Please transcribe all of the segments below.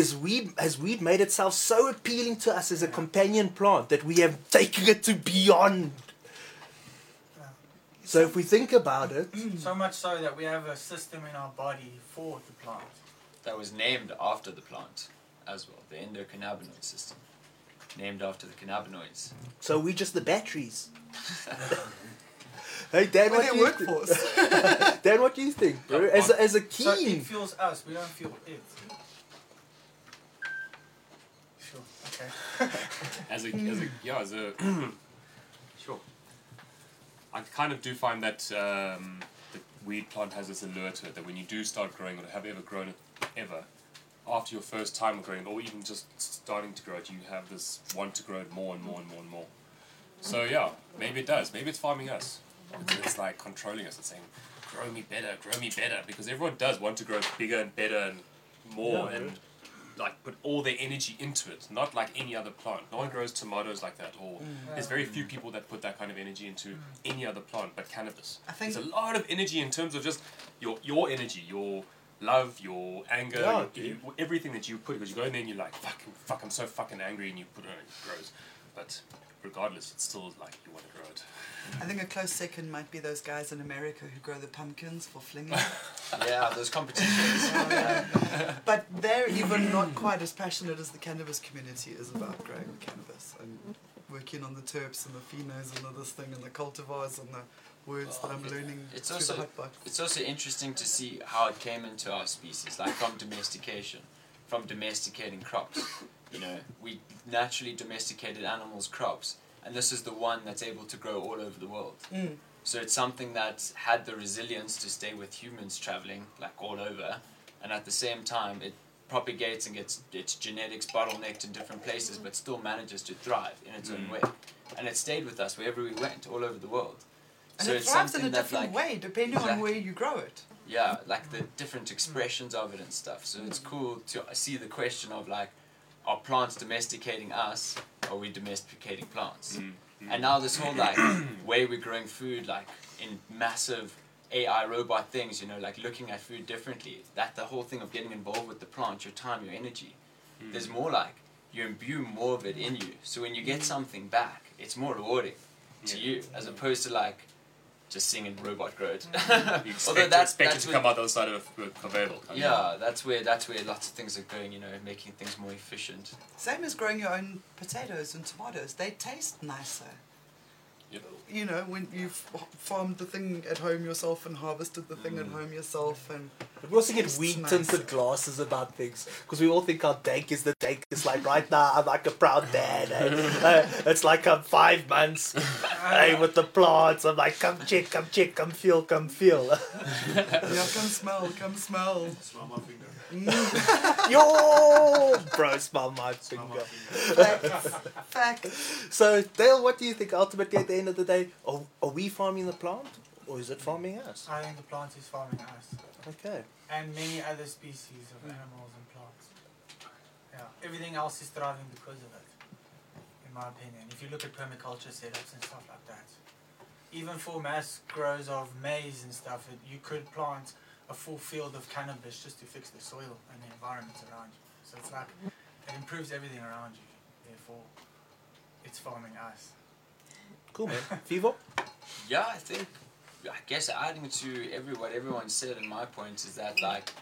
is weed has weed made itself so appealing to us as a companion plant that we have taken it to beyond. So if we think about it, mm. So much so that we have a system in our body for the plant. That was named after the plant as well, the endocannabinoid system. Named after the cannabinoids. so we just the batteries. hey Dan, We're what their do you workforce. Dan, what do you think, bro? As a, as a key, So it fuels us, we don't fuel it. Sure, okay. As a, as a yeah as a sure. I kind of do find that um, the weed plant has this allure to it that when you do start growing or have ever grown it ever after your first time of growing it, or even just starting to grow it you have this want to grow it more and more and more and more. So yeah maybe it does. Maybe it's farming us. It's, it's like controlling us and saying grow me better grow me better because everyone does want to grow bigger and better and more Yeah, and like put all their energy into it, not like any other plant. No one grows tomatoes like that, or mm. there's very few mm. people that put that kind of energy into mm. any other plant but cannabis. I think- there's a lot of energy in terms of just your your energy, your love, your anger, Yeah, your- you- everything that you put. Because you go in there and you're like, fucking fuck, I'm so fucking angry, and you put it and it grows. But regardless, it's still like you want to grow it. I think a close second might be those guys in America who grow the pumpkins for flinging. Yeah, those competitions. Oh, but they're even not quite as passionate as the cannabis community is about growing cannabis and working on the terps and the phenos and all this thing and the cultivars and the words that I'm learning It's through also- the hot box. It's also interesting to see how it came into our species, like from domestication, from domesticating crops. You know, we naturally domesticated animals' crops, and this is the one that's able to grow all over the world. Mm. So it's something that had the resilience to stay with humans traveling like all over, and at the same time it propagates and gets its genetics bottlenecked in different places, but still manages to thrive in its own Mm. way, and it stayed with us wherever we went, all over the world. And so it it's thrives in a that different like way depending on where you grow it. yeah, like the different expressions of it and stuff. So it's cool to see the question of like, are plants domesticating us? Or are we domesticating plants? Mm, And now this whole like way we're growing food, like in massive AI robot things, you know, like looking at food differently. That the whole thing of getting involved with the plant, your time, your energy. Mm. There's more like you imbue more of it in you. So when you get something back, it's more rewarding to Yeah. you as opposed to like just seeing a robot grow it. You Although expect, that's, it to what- come out the other side of a conveyor belt. kind of. yeah, that's where that's where lots of things are going. You know, making things more efficient. Same as growing your own potatoes and tomatoes. They taste nicer. Yep. You know, when you've farmed the thing at home yourself and harvested the thing at Mm. home yourself and But we also get Tastes weed nice. tinted glasses about things because we all think our dank is the dank. It's like right now I'm like a proud dad. eh? Uh, it's like I'm five months hey, with the plants. I'm like, come check, come check, come feel, come feel. yeah, come smell, come smell. Smell my finger. Yo, bro, smell my finger. finger. Fact. So, Dale, what do you think? Ultimately, at the end of the day, are, are we farming the plant or is it farming us? I think the plant is farming us Okay. and many other species of animals and plants. Yeah, everything else is thriving because of it, in my opinion. If you look at permaculture setups and stuff like that, even for mass grows of maize and stuff, it, you could plant a full field of cannabis just to fix the soil and the environment around you. So it's like it improves everything around you. Therefore, it's farming us. Cool, man. Fever? Yeah, I think. I guess adding to every what everyone said, and my point is that like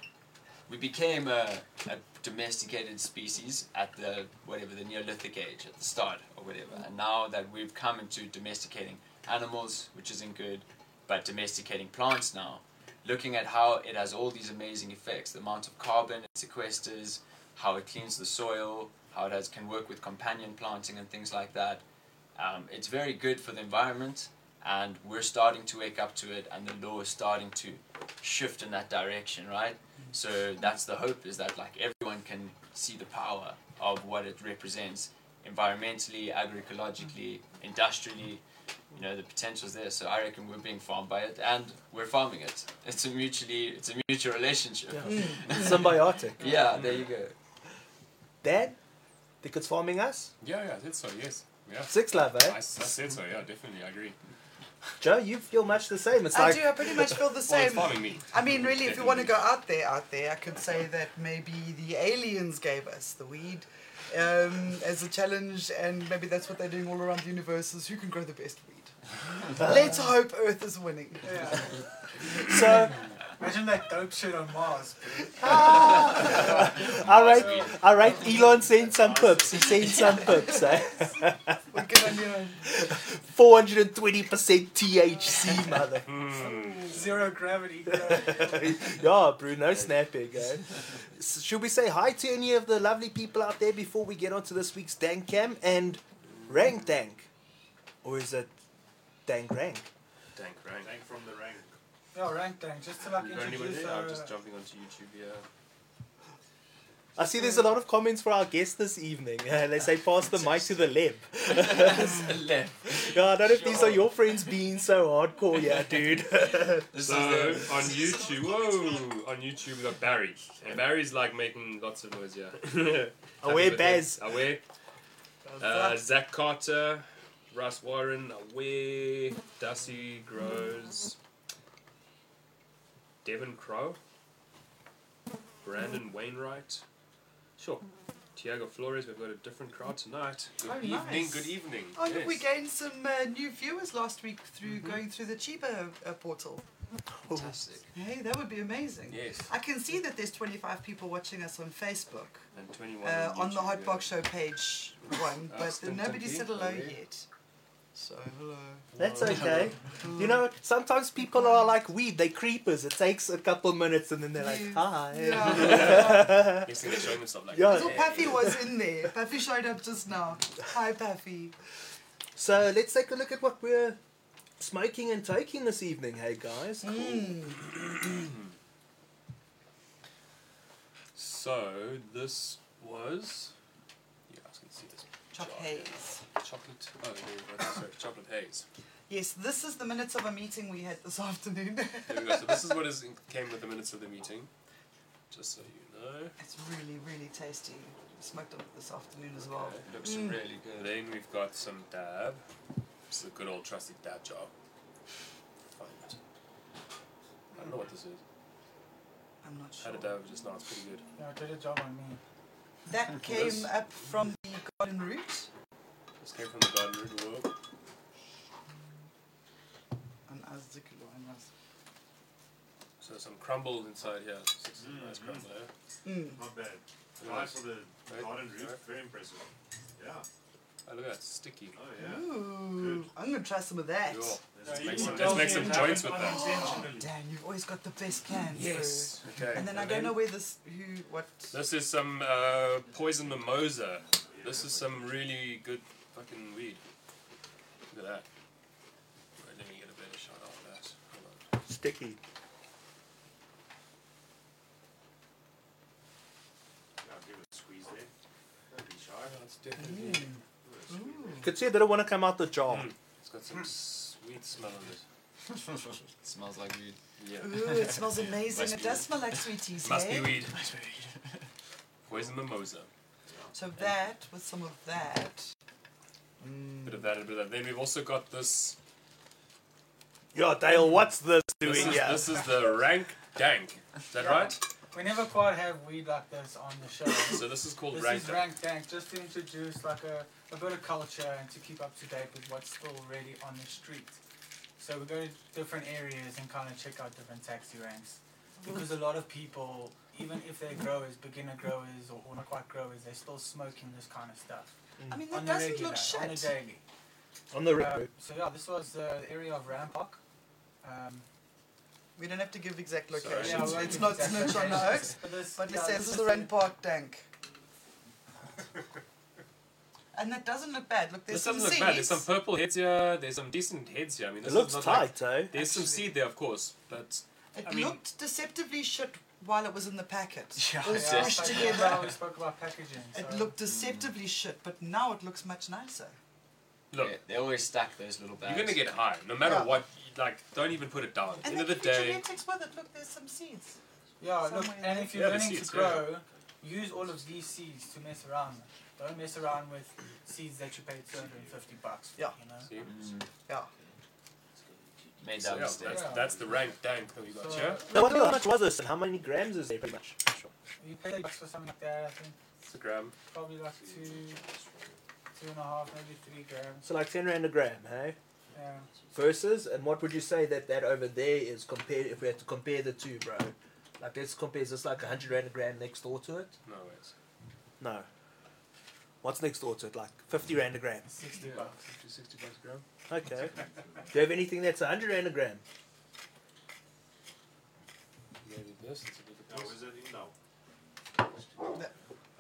we became a, a domesticated species at the whatever the Neolithic age at the start or whatever, and now that we've come into domesticating animals, which isn't good, but domesticating plants now, looking at how it has all these amazing effects, the amount of carbon it sequesters, how it cleans the soil, how it has can work with companion planting and things like that. Um, it's very good for the environment, and we're starting to wake up to it, and the law is starting to shift in that direction, right? So that's the hope is that like everyone can see the power of what it represents environmentally, agroecologically, industrially. You know the potential's there. So I reckon we're being farmed by it, and we're farming it. It's a mutually, it's a mutual relationship. Yeah. Symbiotic. Yeah, there you go. Dad? Think it's farming us? Yeah, yeah, I said so, yes. Yeah. Six love, I, eh? I said so, yeah, definitely, I agree. Joe, you feel much the same. It's I like do. I pretty much feel the Well, it's same. farming meat. I mean, really, if you want to go out there, out there, I could say that maybe the aliens gave us the weed um, as a challenge, and maybe that's what they're doing all around the universe: is who can grow the best weed. Let's hope Earth is winning. Yeah. so. Imagine that dope shit on Mars. dude. All right, all right. Elon sent some pips. He sent some pips. Eh? We can only hope. Four hundred and twenty percent THC, mother. Hmm. Zero gravity. yeah, Bruno snapping. Eh? S- Should we say hi to any of the lovely people out there before we get on to this week's Dank Cam and Rank Dank? Or is it Dank Rank? Dank rank. Thank from the rank. Yeah, rank tank. Just to like You got anyone introduce. there? I'm Uh, just jumping onto YouTube here. I see there's a lot of comments for our guest this evening. Uh, they say pass the mic to the lib. Left. Yeah, I don't know if these are your friends being so hardcore, yeah, dude. This So is on YouTube, whoa, on YouTube we got Barry, and Barry's like making lots of noise Yeah, Away, Happy with Baz. him. Uh, Zach Carter, Russ Warren, Away, Dusty Grows, Devin Crow, Brandon Wainwright. Sure. Tiago Flores, we've got a different crowd tonight. Good Oh, evening, nice. good evening. Oh, look, yes. we gained some uh, new viewers last week through going through the Chiba uh, portal. fantastic. Hey, that would be amazing. Yes. I can see that there's 25 people watching us on Facebook And 21 uh, on the YouTube, Hot yeah. Box Show page one, but nobody said hello oh, yeah. yet. So hello. That's okay. You know, sometimes people are like weed, they creepers. It takes a couple minutes and then they're like, hi. Yeah. Next thing they're showing themselves like, Yeah. I thought Puffy was in there. Puffy showed up just now. Hi, Puffy. So let's take a look at what we're smoking and taking this evening, hey guys. Mm. So this was. Yeah, I was going to see this. Chop jar haze. Here. Chocolate. Oh, there you go. Sorry, chocolate haze. Yes, this is the minutes of a meeting we had this afternoon. There we go. So this is what is in, came with the minutes of the meeting. Just so you know. it's really, really tasty. Smoked it this afternoon as well. Okay. Looks Mm. really good. Then we've got some dab. It's is a good old trusty dab jar. Find it. I don't know what this is. I'm not sure. Had a dab just now. It's pretty good. yeah, did a job on me. That came up from the garden route. This came from the garden route world. And Azdikilu and Raz- So some crumble inside here. This is Mm, nice mm. crumble here. Mm. Not bad. Yeah. Nice for the Right. garden route. Very impressive. Yeah. Oh look at that, sticky. Oh yeah. Ooh, I'm gonna try some of that. Cool. There's Let's a make some, let's make some joints with that. Unintentionally. Dan, you've always got the best cans. Yes. bro. Okay. And then I and don't know where this, who, what. This is some uh, poison mimosa. This is some really good fucking weed. Look at that. Right, let me get a better shot of that. Hold on. Sticky. Yeah, give it a. Don't be shy. It's definitely. Mm. Give it a squeeze Ooh. You could see it didn't want to come out the jar. Mm. It's got some sweet smell of it. smells like weed. Yeah. Ooh, it smells amazing. Must it does weed. smell like sweeties, Must hey? be weed. Poison mimosa. So that with some of that. Mm. Bit of that, a bit of that. Then we've also got this. Yeah, Dale, what's this This doing is, here? this is the rank dank. Is that Yeah. right? We never quite have weed like this on the show. So this is called This rank is dank. Rank Dank, just to introduce like a, a bit of culture and to keep up to date with what's still already on the street. So we go to different areas and kind of check out different taxi ranks. Because a lot of people, even if they're growers, beginner growers or, or not quite growers, they're still smoking this kind of stuff. I mean, on that doesn't regular, look on the shit. daily. On the Uh, road. so yeah, this was uh, the area of Rand Park. Um, We don't have to give exact Sorry. locations. yeah, we won't it's not snitch on the locations, hoax. But, this, But it yeah, says this this is is the Rand Park tank. And that doesn't look bad. Look, there's This doesn't some look bad. There's some purple heads here. There's some decent heads here. I mean, this It looks is not like- tight, eh? there's some seed there, of course, but It I mean- looked deceptively shit while it was in the packet. Yeah, All yeah, squished it's like together. we spoke about packaging. It looked deceptively shit, but now it looks much nicer. look, Yeah, they always stack those little bags. you're gonna get high, no matter Yeah. what. Like, don't even put it down. At the And end then of the day, genetics with it. Look, there's some seeds. Yeah, look, and if you're Yeah, learning seeds, to grow, use all of these seeds to mess around with. Don't mess around with seeds that you paid 250 bucks for, Yeah. you know? see, Mm. Yeah. Made that yeah, mistake. that's, that's the rank dank that we got So- here. Now, what- how much was this and how many grams is there pretty much? You pay bucks for something like that, I think. It's a gram. Probably like two, two and a half, maybe three grams. So like 10 rand a gram, hey? Yeah. Versus, and what would you say that that over there is compared, if we had to compare the two, bro? Like, let's compare, is this like 100 rand a gram next door to it? No, it's No. What's next door to it? Like 50 rand a gram. 60 yeah, bucks. 50, 60 bucks a gram. Okay. Do you have anything that's 100 rand a gram? Maybe this. Let's look at No, this. is it in now?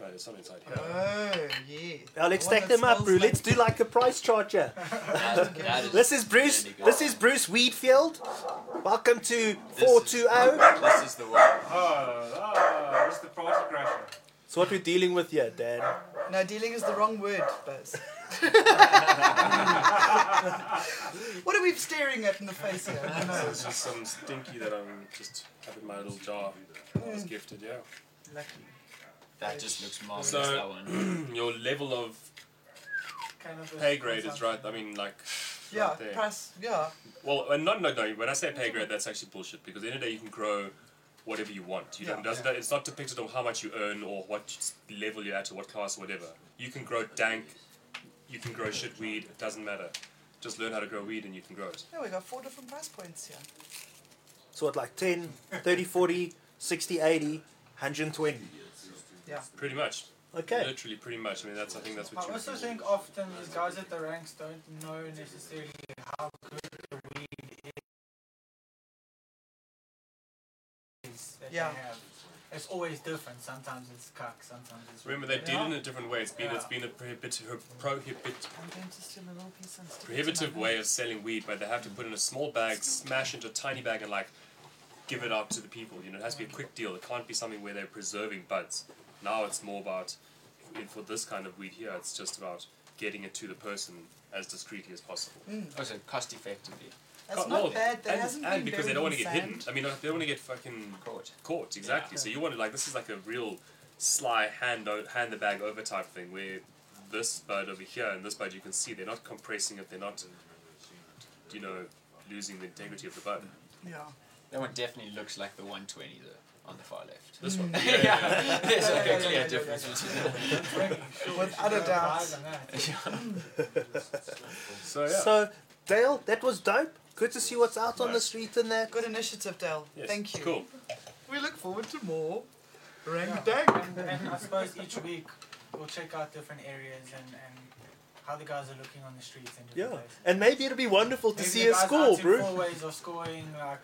Oh, there's some inside here. Oh, yeah. Now let's The stack them up, smells bro. like- Let's do like a price chart here. That- that is This is Bruce. really. This is Bruce Weedfield. Welcome to 420. This is the one. Oh, ah, this is the party crasher. So what we're dealing with here, Dan? No, dealing is the wrong word, Buzz. what are we staring at in the face here? I don't So know. it's just some stinky that I'm just have in my little jar. I was mm. gifted, yeah. Lucky. That just looks marvelous. So- that one. Your level of Cannabis pay grade is right. I mean, like. Yeah, right there. price, yeah. Well, uh, and not no no. When I say pay grade, that's actually bullshit. Because at the end of the day, you can grow whatever you want. You don't. Yeah. Doesn't, It's not depicted on how much you earn or what level you're at or what class or whatever. You can grow dank. You can grow shit weed. It doesn't matter. Just learn how to grow weed and you can grow it. Yeah, we got four different price points here. So what, like 10, 30, 40, 60, 80, 120. Yeah. Pretty much. Okay. Literally, pretty much. I mean, that's. I think that's what I also think often these guys at the ranks don't know necessarily how good that Yeah. they have. It's always different. Sometimes it's cuck, sometimes it's. Remember, they did it in a different way. It's been it's Yeah. been a prohibitive prohibit, I'm going to steal a little piece and stick it to prohibitive way of selling weed, but they have to put in a small bag, smash into a tiny bag, and like give it out to the people. You know, it has to be a quick deal. It can't be something where they're preserving buds. Now it's more about for this kind of weed here. It's just about getting it to the person as discreetly as possible. Hmm. Also, cost effectively. That's not well, bad. That and, hasn't and been because they don't want to get hidden. I mean, they don't want to get fucking Caught. caught exactly. So you want to like this is like a real sly hand o- hand the bag over type thing where this bud over here and this bud you can see they're not compressing it. They're not you know losing the integrity of the bud. Yeah. That one definitely looks like the 120 though, on the far left. This one. Mm. yeah, Yeah, yeah, yeah. there's like a clear yeah, yeah, difference yeah, between them. Without a doubt. So yeah. So, Dale, that was dope. Good to see what's out on the Nice. street and that. Good initiative, Dale. Yes, Thank you. Cool. We look forward to more. Rang Yeah. dank. And, and I suppose each week we'll check out different areas and, and how the guys are looking on the streets and Yeah. places. And maybe it'll be wonderful to Maybe see the a guys score, out in bro. Four ways of scoring like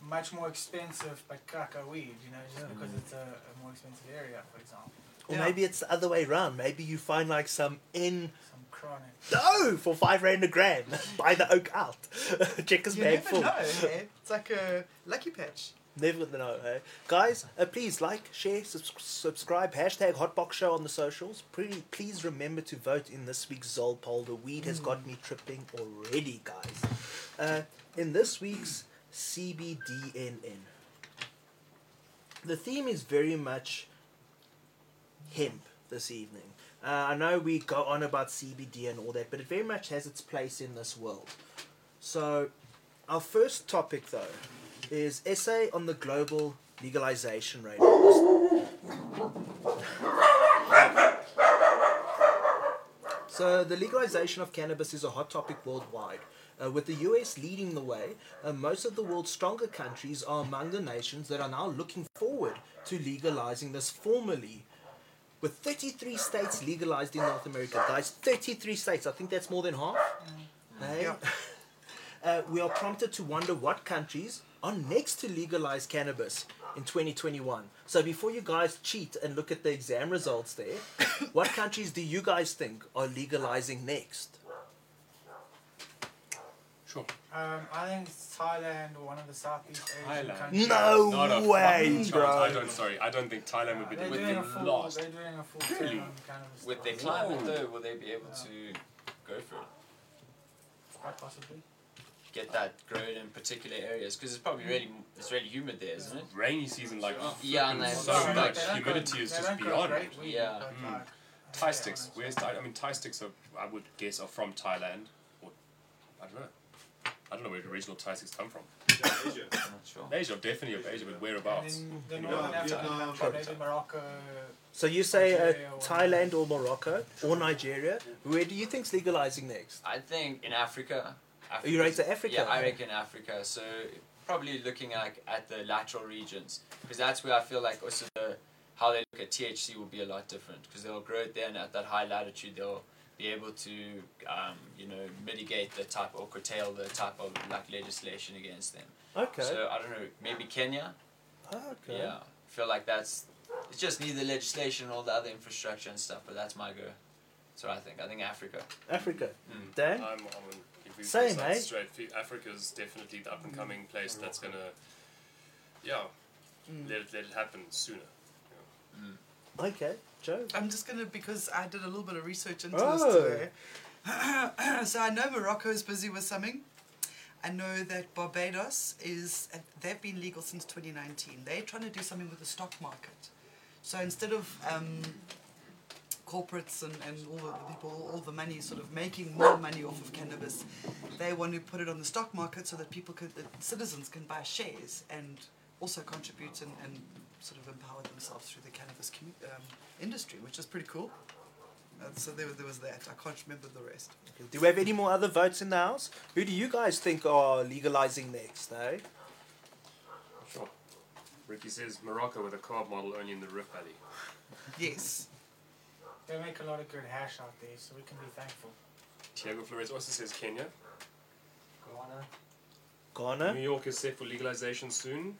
much more expensive but caca weed, you know, just because it's a, a more expensive area, for example. Or Yeah. maybe it's the other way around. Maybe you find like some in Some chronic. no for five rand a gram. Buy the oak out. Check his You bag never full. know. eh? It's like a lucky patch. Never know, hey? Guys, uh, please like, share, subs- subscribe, hashtag Hotbox Show on the socials. Pretty, please remember to vote in this week's Zol poll. The weed has got me tripping already, guys. Uh, in this week's CBDNN, the theme is very much hemp this evening. Uh, I know we go on about CBD and all that, but it very much has its place in this world. So, our first topic, though, is SA on the global legalization rate. So the legalization of cannabis is a hot topic worldwide. Uh, with the US leading the way, uh, most of the world's stronger countries are among the nations that are now looking forward to legalizing this formally. With 33 states legalized in North America, guys, 33 states, I think that's more than half. Hey? Yeah. uh, we are prompted to wonder what countries are next to legalize cannabis in 2021. So before you guys cheat and look at the exam results there, what countries do you guys think are legalizing next? Sure. Um, I think it's Thailand or one of the Southeast Asian Thailand. countries. No Not a way, fucking chance. bro. I don't. Sorry, I don't think Thailand would be they're the, with doing the a full, last. They're doing a full Really? turn on cannabis. With their stuff. climate Whoa. though, will they be able to go for it? Quite possibly. Get that grown in particular areas because it's probably really it's really humid there, isn't it? rainy season. Like Yeah, and flipping they- so They much They don't humidity grow- is they just don't grow beyond. great weed, Yeah. but, Mm. like, Thai yeah, sticks. honestly. Where's Thai? I mean, Thai sticks are. I would guess are from Thailand, or I don't know. I don't know where the original Thai sticks come from. Asia. I'm not sure. Asia, definitely of Asia, but whereabouts? then the Yeah, Northern African Vietnam, maybe Morocco. So you say uh, or- Thailand or Morocco or Nigeria? Where do you think's legalizing next? I think in Africa. Africa You rate Africa? Yeah, I reckon Africa. So probably looking like at the lateral regions because that's where I feel like also the how they look at THC will be a lot different because they'll grow it there and at that high latitude they'll be able to um, you know mitigate the type or curtail the type of like legislation against them. Okay. So I don't know, maybe Kenya. okay. Yeah, I feel like that's it. Just need the legislation and all the other infrastructure and stuff, but that's my go. That's what I think. I think Africa. Africa. Mm. Dan? I'm, I'm if we Same, start eh? straight, fe- Africa's definitely the up and coming place that's gonna, yeah, Mm. let it let it happen sooner. Okay. Joe? I'm just gonna because I did a little bit of research into Oh. this today. so I know Morocco is busy with something. I know that Barbados is they've been legal since 2019. They're trying to do something with the stock market. So instead of um, corporates and, and all the people, all the money sort of making more money off of cannabis, they want to put it on the stock market so that people could, that citizens can buy shares and also contribute and, and sort of empowered themselves through the cannabis commu- um, industry, which is pretty cool. Uh, so there, there was that. I can't remember the rest. Do we have any more other votes in the house? Who do you guys think are legalizing next, eh? Sure. Ricky says Morocco with a carb model only in the Rift Valley. Yes. They make a lot of good hash out there, so we can be thankful. Tiago Flores also says Kenya. Ghana. Ghana? New York is set for legalization soon.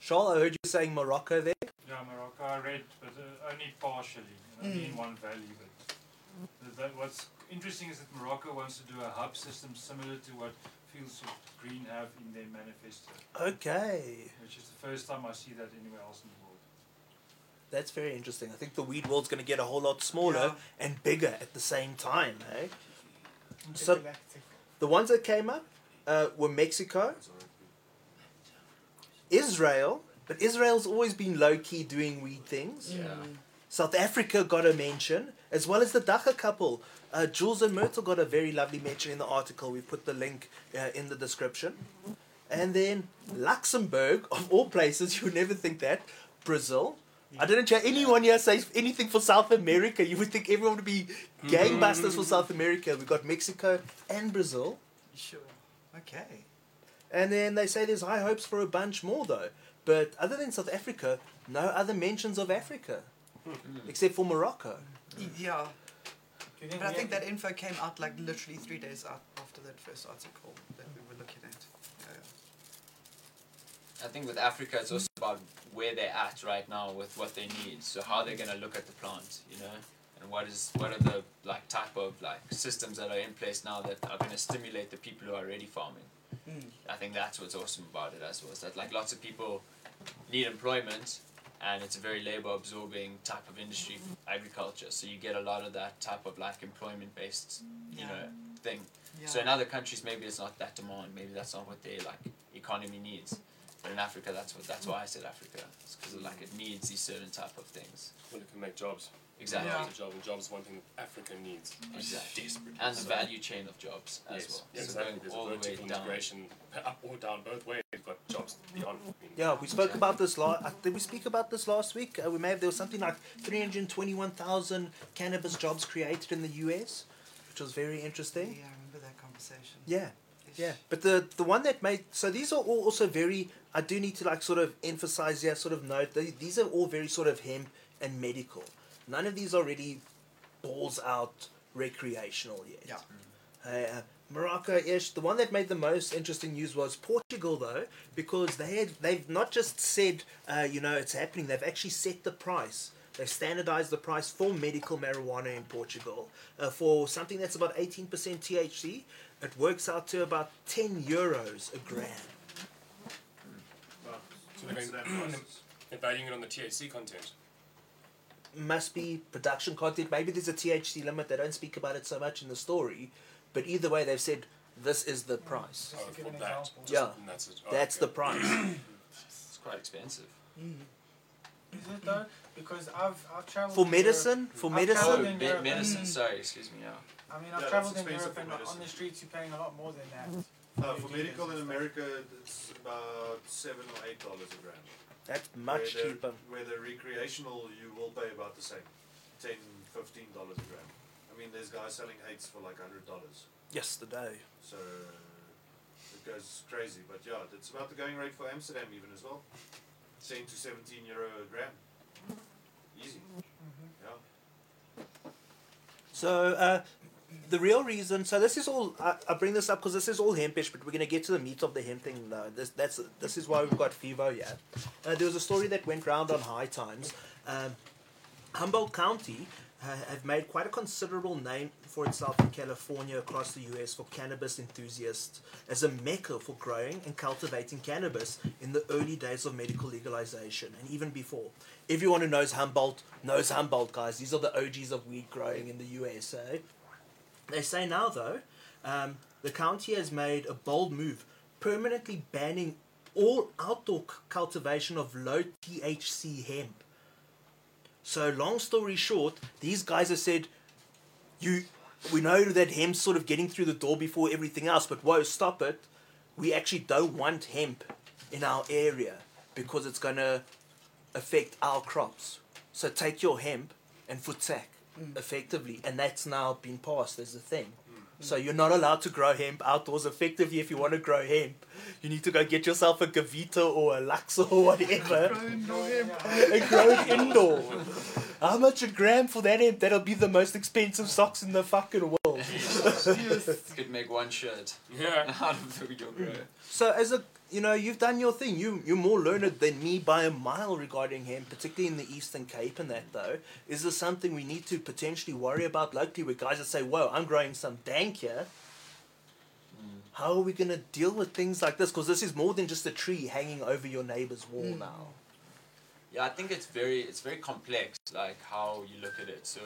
Charles, I heard you saying Morocco there. Yeah, Morocco I read, but uh, only partially, you know, only in one valley. But that, what's interesting is that Morocco wants to do a hub system similar to what Fields of Green have in their manifesto, Okay. which is the first time I see that anywhere else in the world. That's very interesting. I think the weed world's going to get a whole lot smaller and bigger at the same time, eh? So- The ones that came up uh, were Mexico, Israel, but Israel's always been low key doing weird things. Yeah. South Africa got a mention, as well as the Dagga couple. Uh, Jules and Myrtle got a very lovely mention in the article. We put the link uh, in the description. And then Luxembourg, of all places, you would never think that. Brazil. I didn't hear anyone here say anything for South America. You would think everyone would be gangbusters for South America. We got Mexico and Brazil. Sure. Okay. And then they say there's high hopes for a bunch more though. But other than South Africa, no other mentions of Africa. Hmm. Except for Morocco. Yeah. Think But I think that info came out like literally three days after that first article that we were looking at. Yeah. I think with Africa, it's also about where they're at right now with what they need. So how they're gonna look at the plant, you know, and what is what are the like type of like systems that are in place now that are gonna stimulate the people who are already farming. Mm. I think that's what's awesome about it as well. Is that like lots of people need employment, and it's a very labor absorbing type of industry, agriculture. So you get a lot of that type of like employment based, you Yeah. know, thing. Yeah. So in other countries, maybe it's not that demand. Maybe that's not what their like economy needs. But in Africa, that's what that's why I said Africa. It's because like it needs these certain type of things. Well, it can make jobs. Exactly. Yeah. It's a job, and jobs is one thing Africa needs. Exactly. Desperately. And the So- value chain of jobs as yes, well. yeah, so exactly. There's all a the way vertical down. integration, up or down, both ways. You've got jobs beyond. Yeah, we spoke about this last. Did we speak about this last week? Uh, we may have. There was something like three hundred twenty-one thousand cannabis jobs created in the U.S., which was very interesting. Yeah, I remember that conversation. Yeah, yeah. But the the one that made so these are all also very. I do need to like sort of emphasize here, sort of note they, these are all very sort of hemp and medical. None of these are really balls out recreational yet. Yeah. Uh, uh, Morocco ish. The one that made the most interesting news was Portugal, though, because they had they've not just said uh, you know it's happening. They've actually set the price. They've standardized the price for medical marijuana in Portugal uh, for something that's about eighteen percent THC. It works out to about ten euros a gram. But So they're what's that they're valuing it on the THC content. Must be production content. Maybe there's a THC limit. They don't speak about it so much in the story, but either way, they've said this is the price. Oh, for an that. Just- Yeah. that's it. Oh, That's the price. It's quite expensive. Mm. Is it though? because I've I've traveled For in Europe- medicine, for I've medicine. Oh, in me- medicine. and- Sorry, excuse me. Yeah. I mean, I've that's traveled in expensive Europe for and on the streets you're paying a lot more than that. No, for you do medical in. America, it's about seven or eight dollars a gram. That's much where the, cheaper. Where the recreational, you will pay about the same, 10 15 dollars a gram. I mean, there's guys selling eights for like hundred dollars. Yesterday. So it goes crazy. But yeah, it's about the going rate for Amsterdam even as well. 10 to 17 euro a gram. Easy. Yeah. So uh, the real reason, so this is all. I, I bring this up because this is all hempish, but we're gonna get to the meat of the hemp thing now. This that's this is why we've got Phivo here. Uh, there was a story that went round on High Times. Um, Humboldt County uh, have made quite a considerable name for itself in California across the US for cannabis enthusiasts as a mecca for growing and cultivating cannabis in the early days of medical legalization and even before. Everyone who knows Humboldt knows Humboldt, guys. These are the OGs of weed growing in the USA. They say now, though, um, the county has made a bold move, permanently banning all outdoor cultivation of low THC hemp. So, long story short, these guys have said, "You, we know that hemp's sort of getting through the door before everything else, but whoa, stop it! We actually don't want hemp in our area because it's going to affect our crops. So take your hemp and futsak effectively, and that's now been passed as a thing. Mm. So you're not allowed to grow hemp outdoors effectively. If you want to grow hemp, you need to go get yourself a Gavita or a Luxor or whatever and grow it indoor. How much a gram for that hemp? That'll be the most expensive socks in the fucking world. Could make one shirt Yeah. out of the your grow. So as a you know, you've done your thing. You you're more learned than me by a mile regarding him, particularly in the Eastern Cape and that though. Is this something we need to potentially worry about locally with guys that say, Whoa, I'm growing some dank here. How are we gonna deal with things like this? Because this is more than just a tree hanging over your neighbor's wall now. Yeah, I think it's very it's very complex, like how you look at it. So,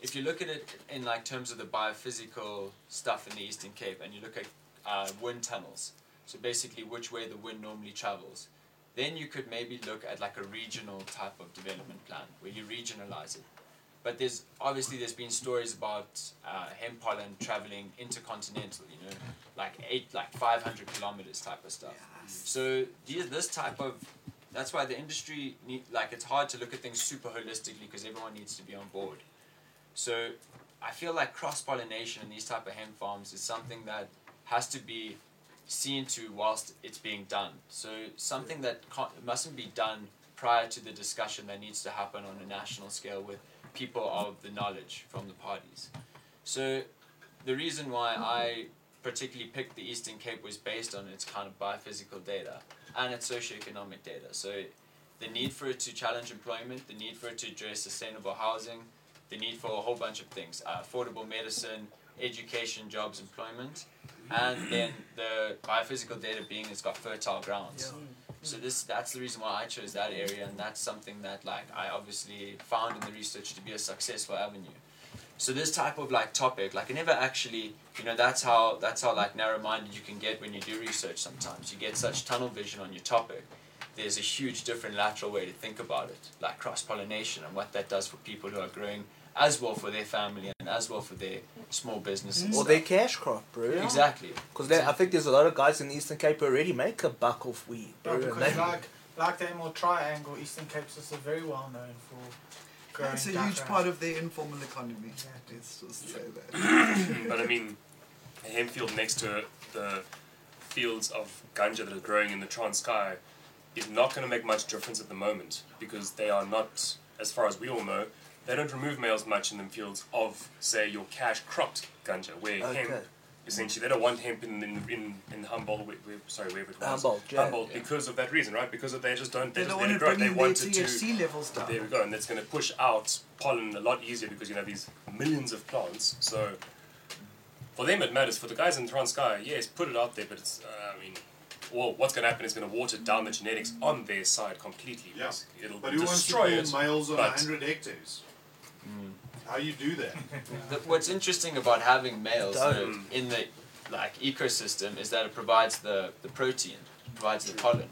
if you look at it in like terms of the biophysical stuff in the Eastern Cape, and you look at uh, wind tunnels, so basically which way the wind normally travels, then you could maybe look at like a regional type of development plan where you regionalize it. But there's obviously there's been stories about uh, hemp pollen traveling intercontinental, you know, like eight like five hundred kilometers type of stuff. So these, this type of that's why the industry need like it's hard to look at things super holistically because everyone needs to be on board. So I feel like cross pollination in these type of hemp farms is something that has to be seen to whilst it's being done. So something that mustn't be done prior to the discussion that needs to happen on a national scale with people of the knowledge from the parties. So the reason why I particularly picked the Eastern Cape was based on its kind of biophysical data and its socioeconomic data. So the need for it to challenge employment, the need for it to address sustainable housing, the need for a whole bunch of things, uh, affordable medicine, education, jobs, employment, and then the biophysical data being it's got fertile grounds. So this that's the reason why I chose that area, and that's something that like I obviously found in the research to be a successful avenue. So this type of like topic, like I never actually, you know, that's how that's how like narrow-minded you can get when you do research. Sometimes you get such tunnel vision on your topic. There's a huge different lateral way to think about it, like cross-pollination and what that does for people who are growing as well for their family and as well for their small businesses. and Or stuff. their cash crop, bro. Exactly. Because I think there's a lot of guys in the Eastern Cape who already make a buck off weed, bro. Yeah, because like like the Emerald Triangle, Eastern Cape's also very well known for growing It's a huge rice. part of their informal economy. Yeah. Let's just say that. But I mean, a hemp field next to the fields of ganja that are growing in the Transkei is not going to make much difference at the moment because they are not, as far as we all know, they don't remove males much in the fields of, say, your cash cropped ganja, where Okay. hemp, essentially, they don't want hemp in in in, in Humboldt, where, where, sorry, wherever it was. Humboldt, yeah. Humboldt, because of that reason, right? Because of they just don't, they, They just don't let want it to grow. bring They in their wanted to. THC levels down. There we go, and that's going to push out pollen a lot easier because you have these millions of plants. So for them it matters. For the guys in Transkei, yes, put it out there, but it's, uh, I mean, well, what's going to happen is going to water down the genetics on their side completely. Yeah. It'll But who wants to destroy it. males on but- 100 hectares? How you do that? The, what's interesting about having males Don't. in the like ecosystem is that it provides the, the protein, provides the pollen.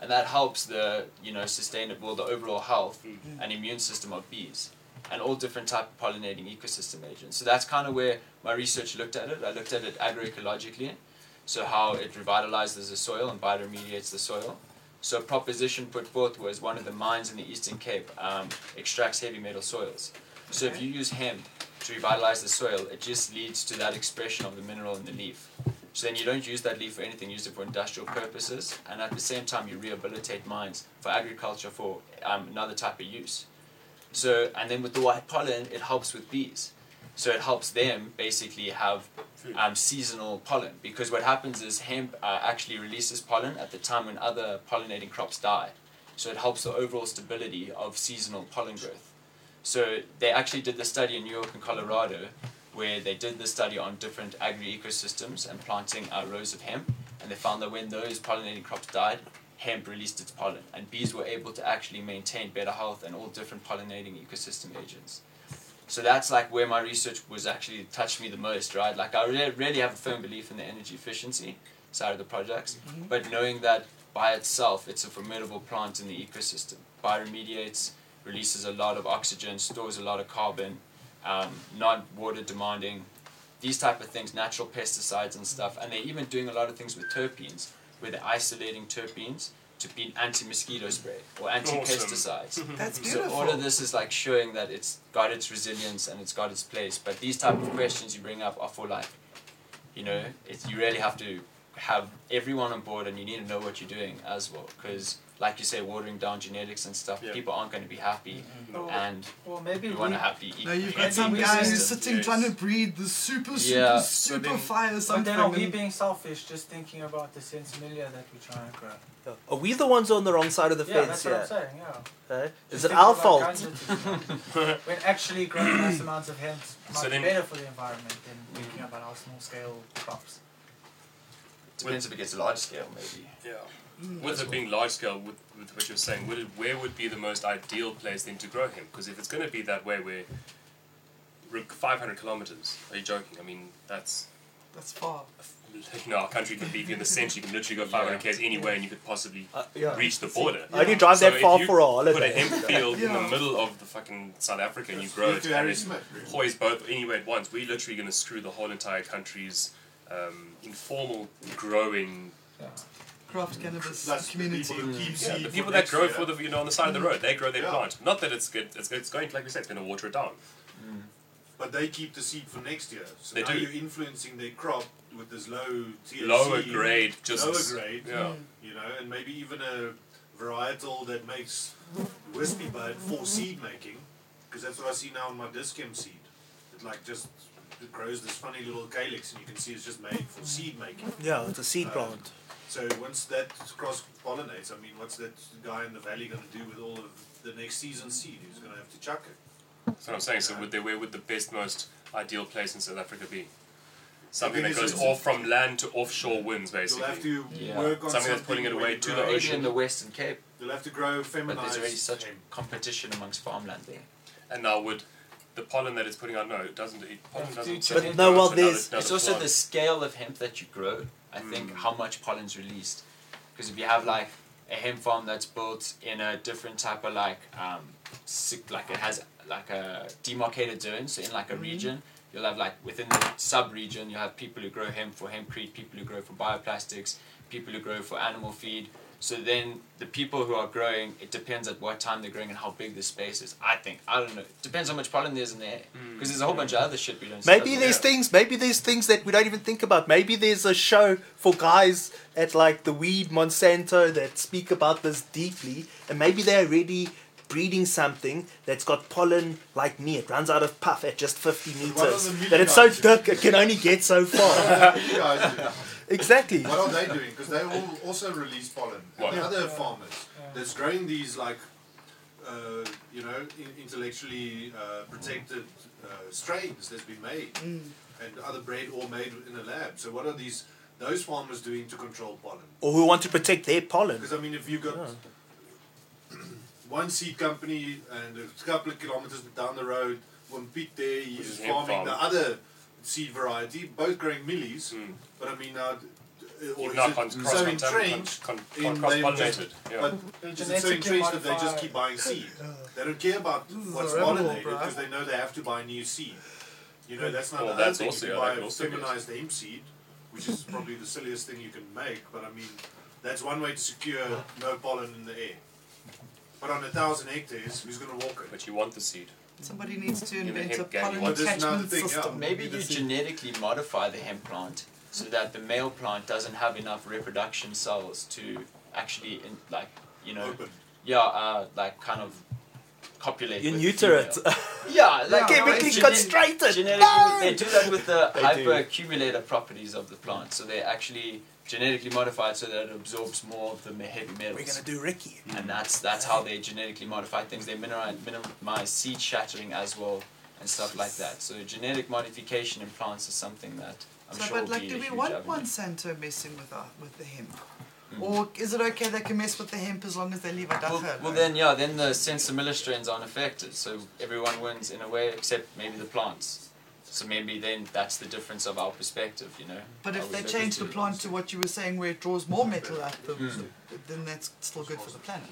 and that helps the you know sustainable the overall health Mm. and immune system of bees and all different type of pollinating ecosystem agents. So that's kind of where my research looked at it. I looked at it agroecologically, so how it revitalizes the soil and bioremediates the soil. So a proposition put forth was one of the mines in the Eastern Cape um, extracts heavy metal soils. So if you use hemp to revitalize the soil, it just leads to that expression of the mineral in the leaf. So then you don't use that leaf for anything, use it for industrial purposes, and at the same time you rehabilitate mines for agriculture for um, another type of use. So and then with the white pollen, it helps with bees. So it helps them basically have um, seasonal pollen because what happens is hemp uh, actually releases pollen at the time when other pollinating crops die. So it helps the overall stability of seasonal pollen growth. So they actually did the study in New York and Colorado where they did the study on different agri ecosystems and planting uh, rows of hemp and they found that when those pollinating crops died, hemp released its pollen and bees were able to actually maintain better health and all different pollinating ecosystem agents. So that's like where my research was actually touched me the most, right? Like I really, really have a firm belief in the energy efficiency side of the projects, but knowing that by itself it's a formidable plant in the ecosystem, bioremediates, releases a lot of oxygen, stores a lot of carbon, um, not water demanding, these type of things, natural pesticides and stuff, and they're even doing a lot of things with terpenes, where they're isolating terpenes to be anti-mosquito spray or anti-pesticides. That's beautiful. So all of this is like showing that it's got its resilience and it's got its place. But these type of questions you bring up are for like, you know, it's you really have to have everyone on board and you need to know what you're doing as well. Because like you say, watering down genetics and stuff, Yeah. people aren't going to be happy, Or, and or maybe you we, want to happy. No, you've got some we guy who's sitting yes. trying to breed the super, super, Yeah. super then- fire but then are we and- being selfish just thinking about the sinsemilla that we're trying to grow? Are we the ones on the wrong side of the yeah, fence that's what I'm saying, yeah. Eh? Just Is it our fault? guns with it. when actually growing mass amounts of hemp might So be then- better for the environment than thinking about our small scale crops. Depends if it gets large scale, maybe. Yeah. Mm. With it being large scale, with, with what you're saying, would it, where would be the most ideal place then to grow hemp? Because if it's going to be that way, where re- 500 kilometers, are you joking? I mean, that's That's far. you know, our country can be if in the centre, you can literally go 500 k's anywhere, and you could possibly Uh, yeah. reach the border. I only drive So that if far you for a Put a hemp field in the middle of the fucking South Africa, and you grow it, to and Harry it poise both anywhere at once. We're literally going to screw the whole entire country's um, informal growing Yeah. Craft cannabis That's the community. people who keep Yeah, seed the people that grow year. for the you know on the side of the road, they grow their Yeah. plant. Not that it's good. It's, it's going like we said, it's going to water it down. But they keep the seed for next year. So They now do. you're influencing their crop with this low THC. Lower grade, just lower grade. Yeah. You know, and maybe even a varietal that makes wispy bud for seed making, because that's what I see now in my discam seed. It like just it grows this funny little calyx, and you can see it's just made for seed making. Yeah, it's a seed Uh, plant. So once that cross pollinates, I mean, what's that guy in the valley going to do with all of the next season's seed? He's going to have to chuck it. That's what I'm saying. So would they, where would the best, most ideal place in South Africa be? Something that goes it's- off from land to offshore winds, basically. You'll basically. have to Yeah. work on Something that's putting it away to the ocean. Maybe in the Western Cape, You'll have to grow feminized. but there's already such hemp. competition amongst farmland there. And now would the pollen that it's putting out? No, it doesn't. It, pollen But doesn't. But no, well, there's- It's also plant. the scale of hemp that you grow. I think Mm. how much pollen's released. Because if you have like a hemp farm that's built in a different type of like um, sick, like it has like a demarcated zone, so in like a region, you'll have like within the sub region, you'll have people who grow hemp for hempcrete, people who grow for bioplastics, people who grow for animal feed. So then the people who are growing, it depends at what time they're growing and how big the space is. I think I don't know. It Depends how much pollen there's in the air. Because there's a whole bunch of other shit we don't. see Maybe as there's yeah. things. Maybe there's things that we don't even think about. Maybe there's a show for guys at like the Weed Monsanto that speak about this deeply, and maybe they're already breeding something that's got pollen like me. It runs out of puff at just 50 meters. That it's so guys thick it can only get so far. You guys do. exactly. What are they doing? Because they all also release pollen. What? And other Yeah. farmers Yeah. that's growing these like, uh, you know, in- intellectually uh, protected uh, strains that's been made, Mm. and other bred all made in a lab. So what are these those farmers doing to control pollen? Or who want to protect their pollen. Because I mean, if you've got Yeah. one seed company and a couple of kilometers down the road, one Pete there, is he's farming farm. the other seed variety, both growing mielies. Mm. But I mean, now d- Uh, Or You've is not it con- so cross- entrenched? con- in con- they cross-pollinated. Yeah. But is it so Genetically entrenched that they just keep buying seed? They don't care about what's a pollinated because they know they have to buy new seed. You know, that's not Well, the other that's thing. also- you yeah, buy a feminized hemp seed, which is probably the silliest thing you can make, but I mean, that's one way to secure no pollen in the air. But on a thousand hectares, who's going to walk it? But you want the seed. Somebody needs to invent a hemp pollen Well, this catchment thing, yeah. system. Maybe you to genetically modify the hemp plant so that the male plant doesn't have enough reproduction cells to actually, in, like, you know, Open. yeah, uh, like kind of copulate. You with neuter it. Yeah, like Chemically gene- constrained. Genetically, No! they do that with the They do. hyperaccumulator properties of the plant. So they actually genetically modified so that it absorbs more of the me- heavy metals. We're gonna do Ricky. and that's that's how they genetically modify things. They minimize, minimize seed shattering as well and stuff like that. So genetic modification in plants is something that I'm So, sure but like, be do a we want avenue. Monsanto messing with our, with the hemp, Mm. or is it okay they can mess with the hemp as long as they leave a Well, duffer? well, then yeah, then the sinsemilla strains aren't affected, so everyone wins in a way except maybe the plants. So maybe then that's the difference of our perspective, you know. But if they change the into plant to what you were saying, where it draws more metal out, the, Mm. then that's still good for the planet.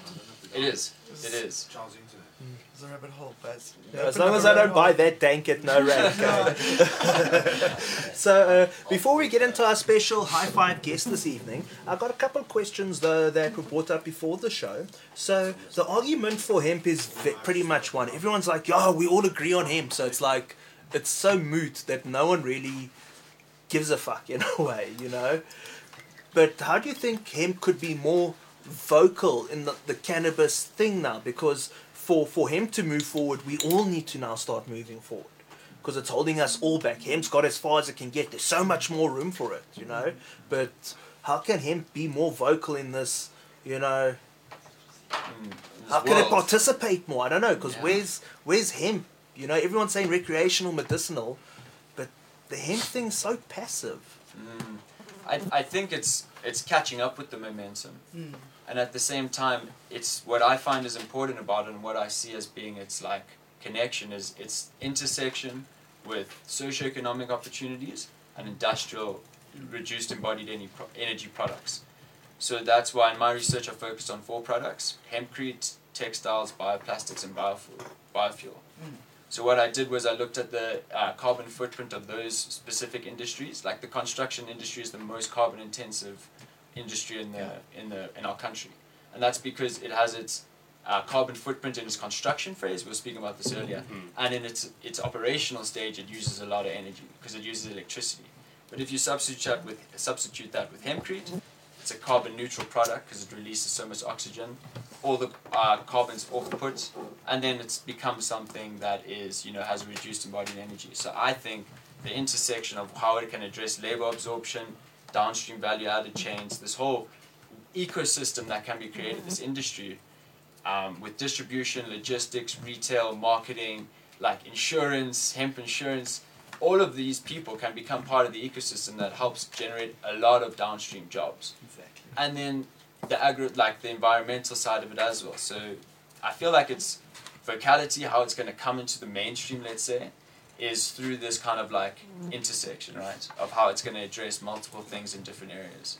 it is, it is. Charles Internet. It's a rabbit hole, but Yeah, as long as I don't buy that dank at no rank. so, uh, before we get into our special high five guest this evening, I've got a couple of questions though that were brought up before the show. So, the argument for hemp is pretty much one. Everyone's like, "Yo, we all agree on hemp," so it's like it's so moot that no one really gives a fuck in a way, you know. But how do you think hemp could be more vocal in the, the cannabis thing now? Because for, for hemp to move forward, we all need to now start moving forward. Because it's holding us all back. Hemp's got as far as it can get. There's so much more room for it, you know. But how can hemp be more vocal in this, you know? Mm, How this can it participate more? I don't know. Because Yeah. where's where's hemp? You know, everyone's saying recreational, medicinal, but the hemp thing's so passive. Mm. I, I think it's it's catching up with the momentum. Mm. And at the same time it's what i find is important about it and what i see as being its like connection is its intersection with socioeconomic opportunities and industrial reduced embodied energy products so that's why in my research i focused on four products hempcrete textiles bioplastics and biofuel, biofuel. Mm. so what i did was i looked at the uh, carbon footprint of those specific industries like the construction industry is the most carbon intensive industry in the in the in our country, and that's because it has its uh, carbon footprint in its construction phase. We were speaking about this earlier, Mm. and in its its operational stage, it uses a lot of energy because it uses electricity. But if you substitute that with substitute that with hempcrete, it's a carbon neutral product because it releases so much oxygen. All the uh, carbon's off put, and then it's become something that is you know has reduced embodied energy. So I think the intersection of how it can address labor absorption, downstream value added chains, this whole ecosystem that can be created, this industry, um, with distribution, logistics, retail, marketing, like insurance, hemp insurance, all of these people can become part of the ecosystem that helps generate a lot of downstream jobs. Exactly. And then the agri- like the environmental side of it as well. So I feel like it's vocality, how it's going to come into the mainstream, let's say, is through this kind of like intersection, right? Of how it's going to address multiple things in different areas.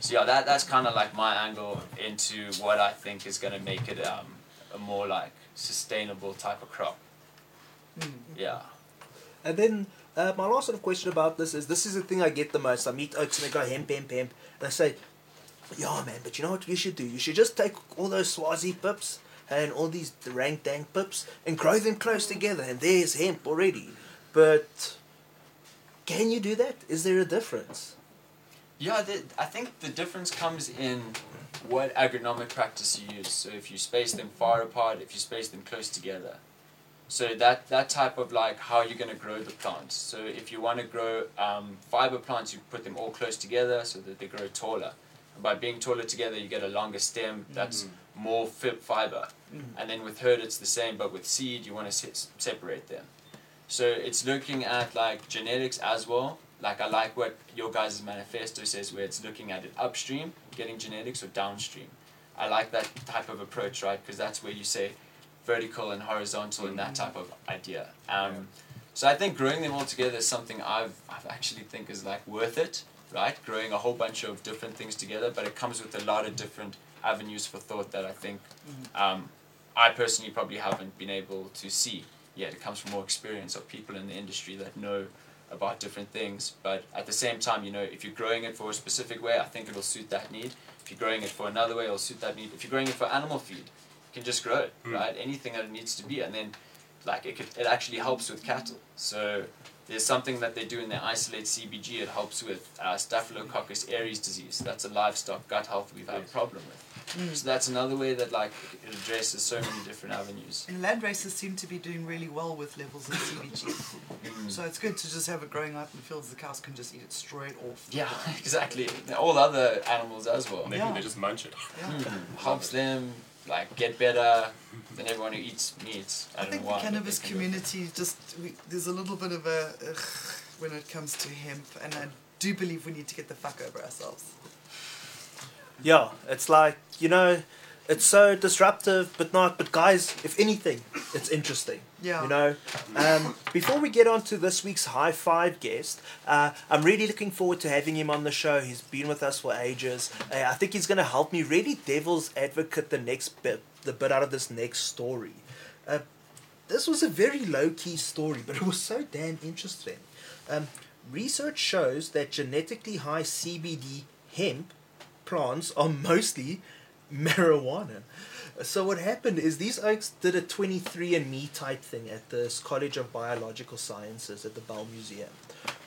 So yeah, that that's kind of like my angle into what I think is going to make it um, a more like sustainable type of crop. Mm. Yeah. And then uh, my last sort of question about this is this is the thing I get the most. I meet oaks and they go hemp, hemp, hemp. And I say, yeah, man, but you know what you should do? You should just take all those Swazi pips and all these rank dank pips and grow them close together, and there's hemp already. But can you do that? Is there a difference? Yeah, the, I think the difference comes in what agronomic practice you use. So if you space them far apart, if you space them close together. So that, that type of like how you're going to grow the plants. So if you want to grow um, fiber plants, you put them all close together so that they grow taller. And by being taller together, you get a longer stem that's more fi- fiber. Mhm. And then with herd, it's the same, but with seed, you want to se- separate them. So it's looking at like genetics as well. Like I like what your guys' manifesto says, where it's looking at it upstream, getting genetics, or downstream. I like that type of approach, right? Because that's where you say vertical and horizontal and that type of idea. Um, so I think growing them all together is something I've I've actually think is like worth it right? Growing a whole bunch of different things together, but it comes with a lot of different avenues for thought that I think um, I personally probably haven't been able to see yet. It comes from more experience of people in the industry that know about different things. But at the same time, you know, if you're growing it for a specific way, I think it'll suit that need. If you're growing it for another way, it'll suit that need. If you're growing it for animal feed, you can just grow it, Mm. right? Anything that it needs to be, and then like it could, it actually helps with cattle. So there's something that they do in their isolate CBG. It helps with uh, Staphylococcus aureus disease. That's a livestock gut health we've had a problem with. So that's another way that like it addresses so many different avenues. And land races seem to be doing really well with levels of CBG. so it's good to just have it growing out in the fields. The cows can just eat it straight off. Yeah, ground. exactly. All other animals as well. And they, Yeah. they just munch it. Yeah. Mm, helps them like get better than everyone who eats meat. I, I don't think know the why. but cannabis can community just we, there's a little bit of a ugh, when it comes to hemp, and I do believe we need to get the fuck over ourselves. Yeah, it's like, you know, it's so disruptive, but not. But guys, if anything, it's interesting. Yeah. You know, um, before we get on to this week's high five guest, uh, I'm really looking forward to having him on the show. He's been with us for ages. Uh, I think he's going to help me really devil's advocate the next bit, the bit out of this next story. Uh, this was a very low key story, but it was so damn interesting. Um, research shows that genetically high CBD hemp plants are mostly marijuana. So what happened is these oaks did a 23andMe type thing at the College of Biological Sciences at the Bell Museum.